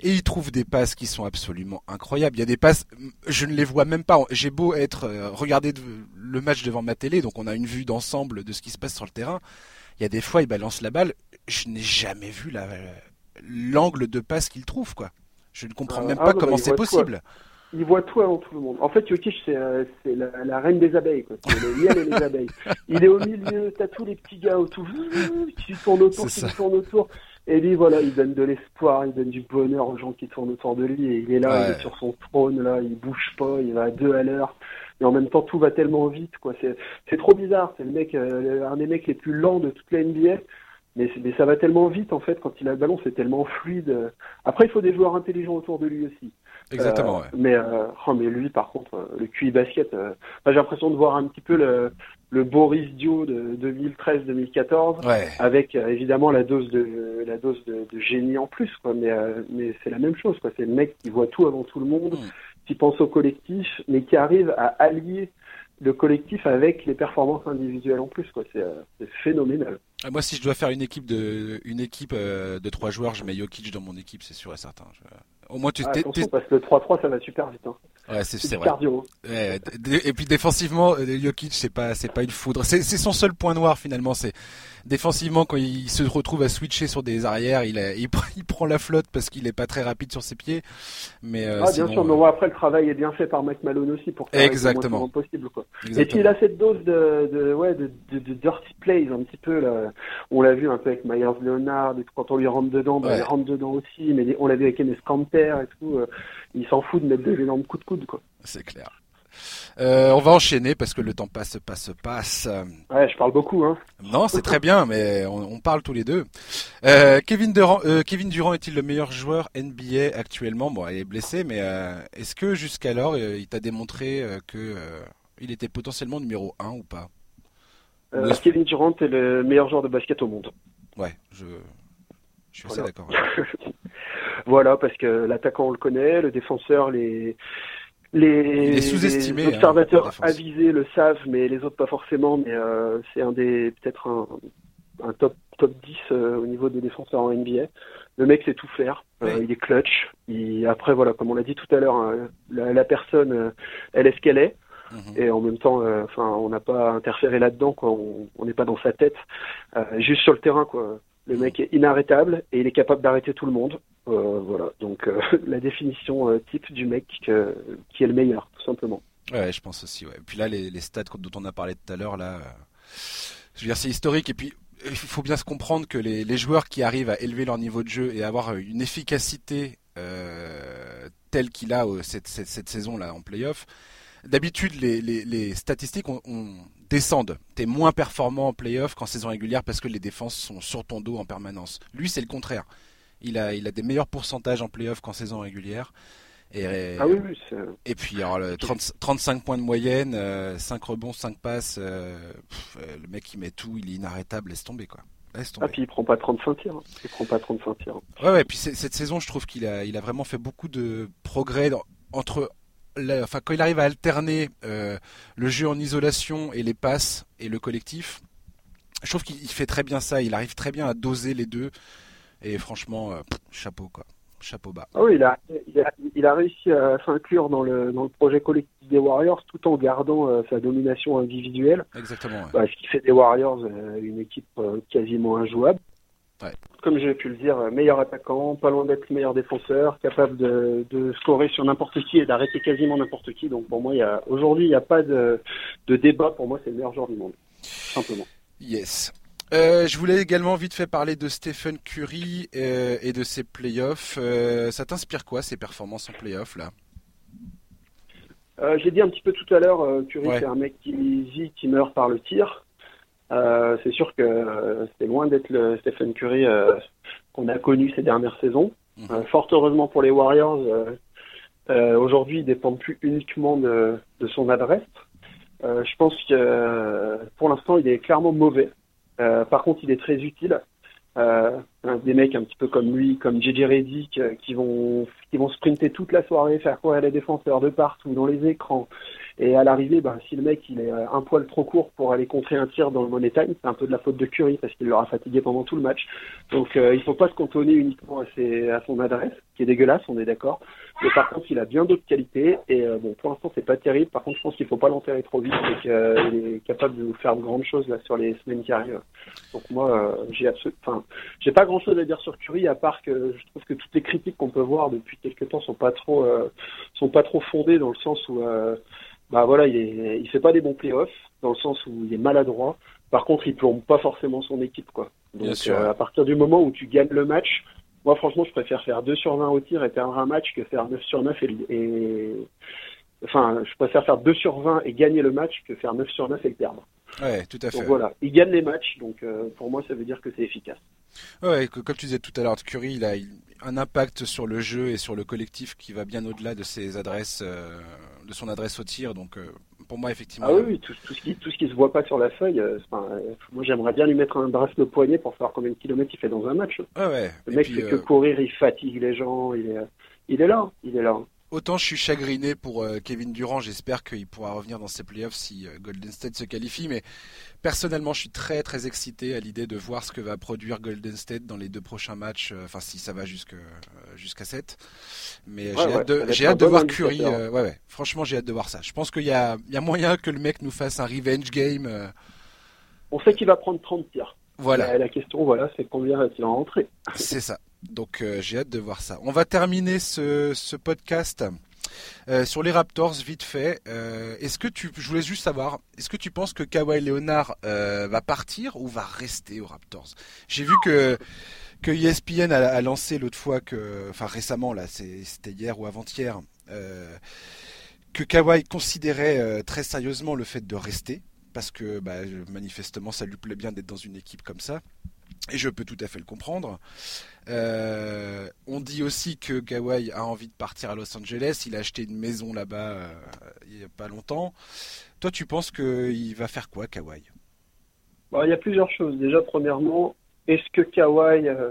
Et il trouve des passes qui sont absolument incroyables. Il y a des passes, je ne les vois même pas. J'ai beau être euh, regarder le match devant ma télé, donc on a une vue d'ensemble de ce qui se passe sur le terrain. Il y a des fois, il balance la balle. Je n'ai jamais vu l'angle de passe qu'il trouve, quoi. Je ne comprends même pas comment c'est possible il voit tout avant tout le monde. En fait, Jokic, c'est euh, la, reine des abeilles, quoi. C'est le miel et les abeilles. Il est au milieu, t'as tous les petits gars autour, qui tournent autour, qui tournent autour. Et lui, voilà, il donne de l'espoir, il donne du bonheur aux gens qui tournent autour de lui. Et il est là, il est sur son trône, là, il bouge pas, il va à deux à l'heure. Et en même temps, tout va tellement vite, quoi. C'est trop bizarre. C'est le mec, euh, un des mecs les plus lents de toute la NBA. Mais, mais ça va tellement vite, en fait, quand il a le ballon, c'est tellement fluide. Après, il faut des joueurs intelligents autour de lui aussi. Exactement. Ouais. Mais, euh, oh, mais lui, par contre, euh, le QI basket, euh, j'ai l'impression de voir un petit peu le, le Boris Dio de 2013-2014, ouais. avec évidemment la dose de la dose de, de, génie en plus, quoi. Mais, mais c'est la même chose, quoi. C'est le mec qui voit tout avant tout le monde, mm. qui pense au collectif, mais qui arrive à allier le collectif avec les performances individuelles en plus, quoi. C'est phénoménal. Ah, moi, si je dois faire une équipe de une équipe de trois joueurs, je mets Jokic dans mon équipe, c'est sûr et certain. Je... Au moins, tu ah, attention, parce que le 3-3, ça va super vite. Hein. Ouais, c'est vrai. Cardio. Ouais, et puis défensivement, euh, Jokic, c'est pas, c'est pas une foudre. C'est son seul point noir finalement. C'est défensivement quand il se retrouve à switcher sur des arrières, il, il, il prend la flotte parce qu'il est pas très rapide sur ses pieds. Mais euh, ah, bien sûr, mais après le travail est bien fait par Mike Malone aussi pour faire Exactement. le moins possible. Quoi. Et puis il a cette dose de, de ouais, de, de, de, dirty plays un petit peu là. On l'a vu un peu avec Myers Leonard, quand on lui rentre dedans, bah, il rentre dedans aussi. Mais on l'a vu avec Enes Kanter et tout. Euh, il s'en fout de mettre des énormes coups de coude quoi. C'est clair. Euh, on va enchaîner parce que le temps passe, passe, passe. Ouais, je parle beaucoup. Hein. Non, c'est très bien, mais on, parle tous les deux. Euh, Kevin, Durant, euh, Kevin Durant est-il le meilleur joueur NBA actuellement? Bon, il est blessé, mais est-ce que jusqu'alors il t'a démontré que il était potentiellement numéro 1 ou pas? Kevin Durant est le meilleur joueur de basket au monde. Ouais, je, je suis assez d'accord. voilà, parce que l'attaquant on le connaît, le défenseur les les, hein, observateurs avisés le savent, mais les autres pas forcément. Mais euh, c'est un des peut-être un, un, top top 10 euh, au niveau des défenseurs en NBA. Le mec sait tout faire, euh, il est clutch. Il, après voilà, comme on l'a dit tout à l'heure, hein, la, la, personne, elle est ce qu'elle est. Mhm. Et en même temps, enfin, on n'a pas interféré là-dedans, quoi. On n'est pas dans sa tête. juste sur le terrain, quoi. Le mec est inarrêtable et il est capable d'arrêter tout le monde. Euh, voilà, donc euh, la définition euh, type du mec qui est le meilleur, tout simplement. Ouais, je pense aussi. Ouais. Et puis là, les, stats dont on a parlé tout à l'heure, là, je veux dire, c'est historique. Et puis, il faut bien se comprendre que les, joueurs qui arrivent à élever leur niveau de jeu et avoir une efficacité telle qu'il a cette, cette, saison-là en playoff, d'habitude, les, statistiques on, on descendent. T'es moins performant en playoff qu'en saison régulière parce que les défenses sont sur ton dos en permanence. Lui, c'est le contraire. Il a, il a des meilleurs pourcentages en playoff qu'en saison régulière. Et, ah oui, oui, et puis alors, le 35 points de moyenne, 5 euh, rebonds, 5 passes, euh, euh, le mec il met tout, il est inarrêtable, laisse tomber quoi. Laisse tomber. Ah puis il prend pas 35 tirs, hein. il prend pas 35 tirs. Ouais ouais, puis cette saison je trouve qu'il a, il a vraiment fait beaucoup de progrès entre enfin, quand il arrive à alterner euh, le jeu en isolation et les passes et le collectif, je trouve qu'il fait très bien ça. Il arrive très bien à doser les deux. Et franchement, euh, chapeau quoi. Chapeau bas. Ah oui, il a, il a, réussi à s'inclure dans le, dans le projet collectif des Warriors tout en gardant euh, sa domination individuelle. Exactement. Bah, ce qui fait des Warriors une équipe quasiment injouable. Comme j'ai pu le dire, meilleur attaquant, pas loin d'être meilleur défenseur, capable de, de scorer sur n'importe qui et d'arrêter quasiment n'importe qui. Donc pour moi, il y a aujourd'hui, il n'y a pas de, de, débat. Pour moi, c'est le meilleur joueur du monde, simplement. Yes. Euh, je voulais également vite fait parler de Stephen Curry euh, et de ses playoffs. Euh, ça t'inspire quoi ces performances en playoffs là? J'ai dit un petit peu tout à l'heure, Curry c'est un mec qui vit, qui meurt par le tir. C'est sûr que c'est loin d'être le Stephen Curry qu'on a connu ces dernières saisons. Mhm. fort heureusement pour les Warriors, aujourd'hui, il dépend plus uniquement de, de son adresse. je pense que pour l'instant, il est clairement mauvais. Par contre, il est très utile. des mecs un petit peu comme lui, comme JJ Redick, qui vont qui vont sprinter toute la soirée, faire courir les défenseurs de partout, dans les écrans, Et à l'arrivée, ben, si le mec il est un poil trop court pour aller contrer un tir dans le money time, c'est un peu de la faute de Curry parce qu'il l'aura fatigué pendant tout le match. Donc euh, il faut pas se cantonner uniquement à, son adresse, qui est dégueulasse, on est d'accord. Mais par contre, il a bien d'autres qualités. Et euh, bon, pour l'instant, c'est pas terrible. Par contre, je pense qu'il faut pas l'enterrer trop vite et qu'il est capable de nous faire de grandes choses là sur les semaines qui arrivent. Donc moi, euh, j'ai pas grand chose à dire sur Curry à part que je trouve que toutes les critiques qu'on peut voir depuis quelques temps sont pas sont pas trop fondées dans le sens où bah voilà, il, est, il fait pas des bons playoffs dans le sens où il est maladroit. Par contre, il plombe pas forcément son équipe, quoi. Donc, euh, à partir du moment où tu gagnes le match, moi, franchement, je préfère faire 2 sur 20 au tir et perdre un match que faire 9 sur 9 et, enfin, je préfère faire 2 sur 20 et gagner le match que faire 9 sur 9 et le perdre. Ouais, tout à fait. Donc voilà, il gagne les matchs, donc euh, pour moi, ça veut dire que c'est efficace. Ouais, comme tu disais tout à l'heure, Curry, il a un impact sur le jeu et sur le collectif qui va bien au-delà de ses adresses, euh, de son adresse au tir. Donc, euh, pour moi, effectivement. Ah oui, tout, ce qui, tout ce qui se voit pas sur la feuille. Euh, moi, j'aimerais bien lui mettre un bracelet au poignet pour savoir combien de kilomètres il fait dans un match. Ah ouais. Le mec fait que courir, il fatigue les gens. Il est, il est là, il est là. Autant je suis chagriné pour euh, Kevin Durant, j'espère qu'il pourra revenir dans ces playoffs si euh, Golden State se qualifie, mais personnellement je suis très très excité à l'idée de voir ce que va produire Golden State dans les deux prochains matchs, euh, enfin si ça va jusqu'à 7. Mais j'ai hâte de, hâte de voir Curry, ouais, ouais, franchement j'ai hâte de voir ça. Je pense qu'il y a, y a moyen que le mec nous fasse un revenge game. On sait qu'il va prendre 30 tirs. Voilà. La, question, voilà, c'est combien va-t-il en rentrer C'est ça. Donc euh, j'ai hâte de voir ça. On va terminer ce, podcast euh, sur les Raptors vite fait. Euh, est-ce que tu, je voulais juste savoir, est-ce que tu penses que Kawhi Leonard va partir ou va rester aux Raptors? J'ai vu que ESPN a, lancé l'autre fois que, enfin récemment là, c'était hier ou avant-hier, que Kawhi considérait très sérieusement le fait de rester parce que bah, manifestement ça lui plaît bien d'être dans une équipe comme ça. Et je peux tout à fait le comprendre. Euh, on dit aussi que Kawhi a envie de partir à Los Angeles. Il a acheté une maison là-bas euh, il n'y a pas longtemps. Toi, tu penses qu'il va faire quoi, Kawhi? Il y a plusieurs choses. Déjà, premièrement, est-ce que Kawhi euh,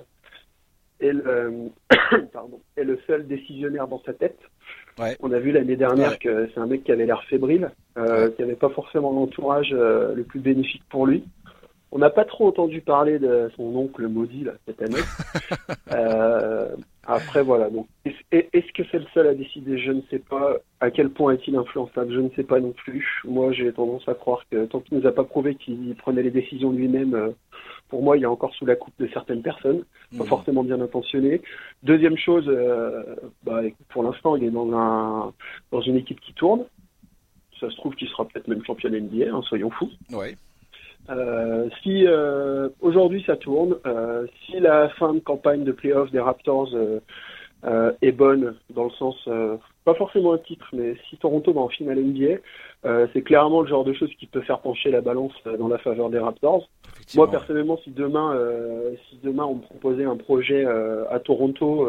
est, le, est, le, seul décisionnaire dans sa tête? On a vu l'année dernière que c'est un mec qui avait l'air fébrile, qui n'avait pas forcément l'entourage le plus bénéfique pour lui. On n'a pas trop entendu parler de son oncle maudit là, cette année. euh, après, voilà. Donc, est-ce que c'est le seul à décider Je ne sais pas. À quel point est-il influençable? Je ne sais pas non plus. Moi, j'ai tendance à croire que tant qu'il nous a pas prouvé qu'il prenait les décisions lui-même, euh, pour moi, il est encore sous la coupe de certaines personnes, pas mmh. forcément bien intentionnées. Deuxième chose, euh, bah, pour l'instant, il est dans un dans une équipe qui tourne. Ça se trouve qu'il sera peut-être même champion NBA, hein, soyons fous. Ouais. Euh, si euh, aujourd'hui ça tourne, euh, si la fin de campagne de playoff des Raptors est bonne, dans le sens, pas forcément un titre, mais si Toronto va en finale NBA, c'est clairement le genre de chose qui peut faire pencher la balance dans la faveur des Raptors. Moi personnellement, si demain, si demain on me proposait un projet à Toronto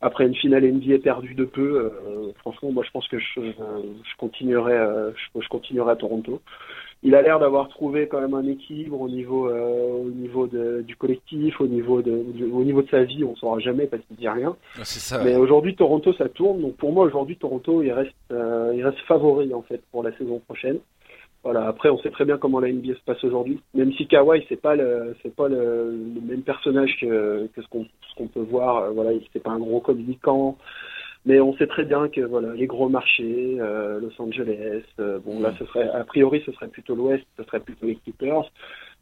après une finale NBA perdue de peu, franchement, moi je pense que je, je continuerai, je, je continuerai à Toronto il a l'air d'avoir trouvé quand même un équilibre au niveau euh, au niveau de, du collectif, au niveau de au niveau de sa vie, on saura jamais parce qu'il dit rien. Ah, ça, Mais aujourd'hui Toronto ça tourne, donc pour moi aujourd'hui Toronto il reste euh, il reste favori en fait pour la saison prochaine. Voilà. Après on sait très bien comment la NBA se passe aujourd'hui. Même si Kawhi c'est pas le c'est pas le, même personnage que que ce qu'on ce qu'on peut voir. Euh, voilà, c'est pas un gros communicant. Mais on sait très bien que voilà, les gros marchés, euh, Los Angeles, euh, bon là ce serait a priori ce serait plutôt l'Ouest, ce serait plutôt les Clippers.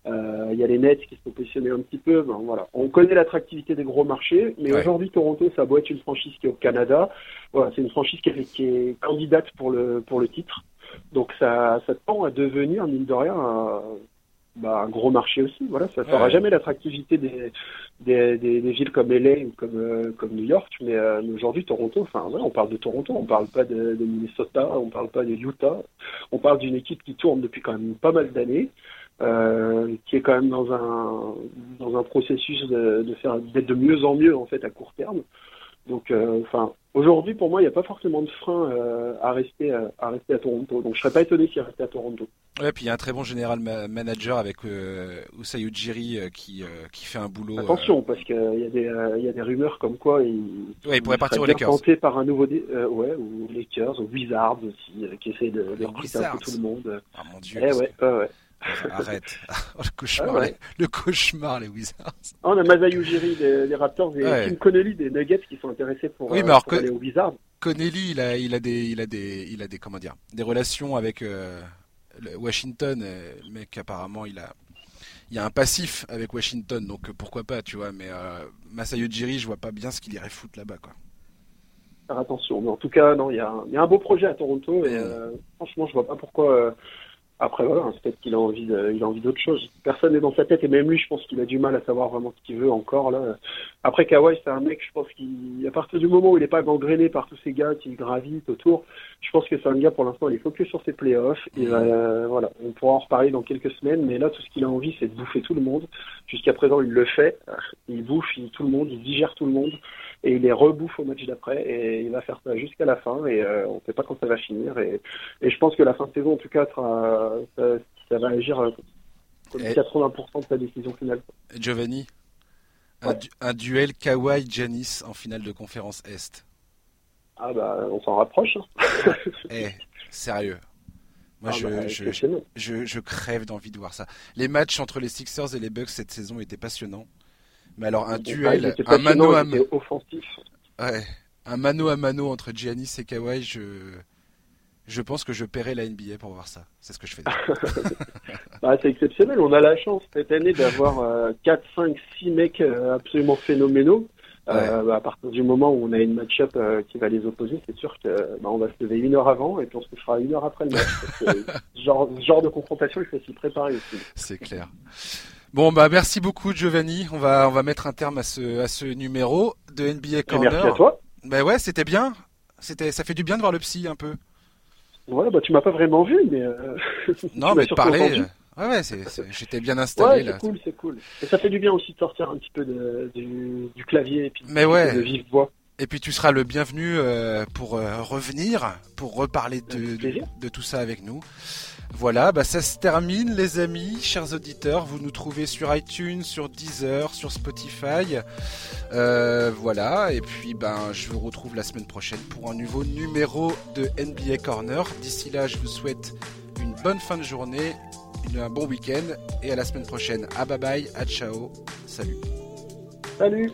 Euh, il y a les Nets qui se sont positionnés un petit peu. Ben, voilà, on connaît l'attractivité des gros marchés, mais aujourd'hui Toronto, ça doit être une franchise qui est au Canada. Voilà, c'est une franchise qui est, qui est, candidate pour le pour le titre. Donc ça ça tend à devenir mine de rien bah, un gros marché aussi. Voilà, ça fera jamais l'attractivité des, des, des, villes comme LA ou comme, euh, comme New York, mais euh, aujourd'hui Toronto, enfin on parle de Toronto, on parle pas de, de, Minnesota, on parle pas de Utah, on parle d'une équipe qui tourne depuis quand même pas mal d'années. Euh, qui est quand même dans un dans un processus de, de faire d'être de mieux en mieux en fait à court terme. Donc, enfin, aujourd'hui, pour moi, il n'y a pas forcément de frein à rester à rester à Toronto. Donc, je serais pas étonné s'il restait à Toronto. Ouais, puis il y a un très bon général manager avec euh, Usai Ujiri qui, qui fait un boulot. Attention, parce qu'il y, a des, il y a des rumeurs comme quoi il, ouais, il pourrait partir aux Lakers. tenté par un nouveau, ouais, ou Lakers, ou Wizards aussi, qui essaie de, de recruter un peu tout le monde. Ah mon dieu. Eh ouais, ouais, ouais. Arrête. Oh, le, cauchemar, les, le cauchemar, les Wizards. Oh, on a Masai Ujiri des, des, Raptors et ouais. Tim Connelly des Nuggets qui sont intéressés pour, oui, mais alors, pour aller aux Wizards. Connelly, il a, il a des, il a des, il a des, comment dire, des relations avec euh, Washington, le mec apparemment il a, il y a un passif avec Washington, donc pourquoi pas, tu vois. Mais euh, Masai Ujiri, je vois pas bien ce qu'il irait foutre là-bas, quoi. Faire attention, mais en tout cas, non, il y a, il y a un beau projet à Toronto et euh, franchement, je vois pas pourquoi. Après voilà, peut-être qu'il a envie, de, il a envie d'autre chose. Personne n'est dans sa tête et même lui, je pense qu'il a du mal à savoir vraiment ce qu'il veut encore là. Après Kawhi, c'est un mec, je pense qu'à partir du moment où il n'est pas gangréné par tous ces gars qui gravitent autour, je pense que c'est un gars pour l'instant, il est focus sur ses playoffs. Et euh, voilà, on pourra en reparler dans quelques semaines, mais là, tout ce qu'il a envie, c'est de bouffer tout le monde. Jusqu'à présent, il le fait. Il bouffe il, tout le monde, il digère tout le monde et il les rebouffe au match d'après et il va faire ça jusqu'à la fin et euh, on ne sait pas quand ça va finir et, et, je pense que la fin de saison en tout cas sera, ça, ça va agir comme 80% de sa décision finale. Giovanni, ouais. un, du, un, duel Kawhi Janis en finale de conférence Est. Ah bah on s'en rapproche. Hein. eh, sérieux. Moi, ah je, bah, je, je crève d'envie de voir ça. Les matchs entre les Sixers et les Bucks cette saison étaient passionnants. Mais alors un duel, un mano à mano, offensif. Ouais, un mano à mano entre Giannis et Kawhi, je je pense que je paierai la NBA pour voir ça. C'est ce que je fais. bah, c'est exceptionnel. On a la chance cette année d'avoir euh, 4, 5, 6 mecs euh, absolument phénoménaux. Ouais. Euh, à partir du moment où on a une match-up euh, qui va les opposer, c'est sûr que bah, on va se lever une heure avant et puis on se couchera une heure après le match. Parce que ce genre, ce genre de confrontation, il faut s'y préparer aussi. C'est clair. Bon bah merci beaucoup Giovanni. On va on va mettre un terme à ce à ce numéro de NBA Corner. Et merci à toi. Bah ouais, c'était bien. C'était ça fait du bien de voir le psy un peu. Ouais, bah tu m'as pas vraiment vu mais euh... Non, mais de parler Ouais ouais, c'est, c'est... j'étais bien installé ouais, là. c'est cool, c'est cool. Et ça fait du bien aussi de sortir un petit peu de, du, du clavier et puis mais ouais. de vive voix. Et puis tu seras le bienvenu euh, pour euh, revenir, pour reparler de, de, de, tout ça avec nous. Voilà, bah ça se termine les amis, chers auditeurs. Vous nous trouvez sur iTunes, sur Deezer, sur Spotify. Euh, voilà, et puis ben je vous retrouve la semaine prochaine pour un nouveau numéro de NBA Corner. D'ici là, je vous souhaite une bonne fin de journée, un bon week-end et à la semaine prochaine. À bye bye, à ciao, salut. Salut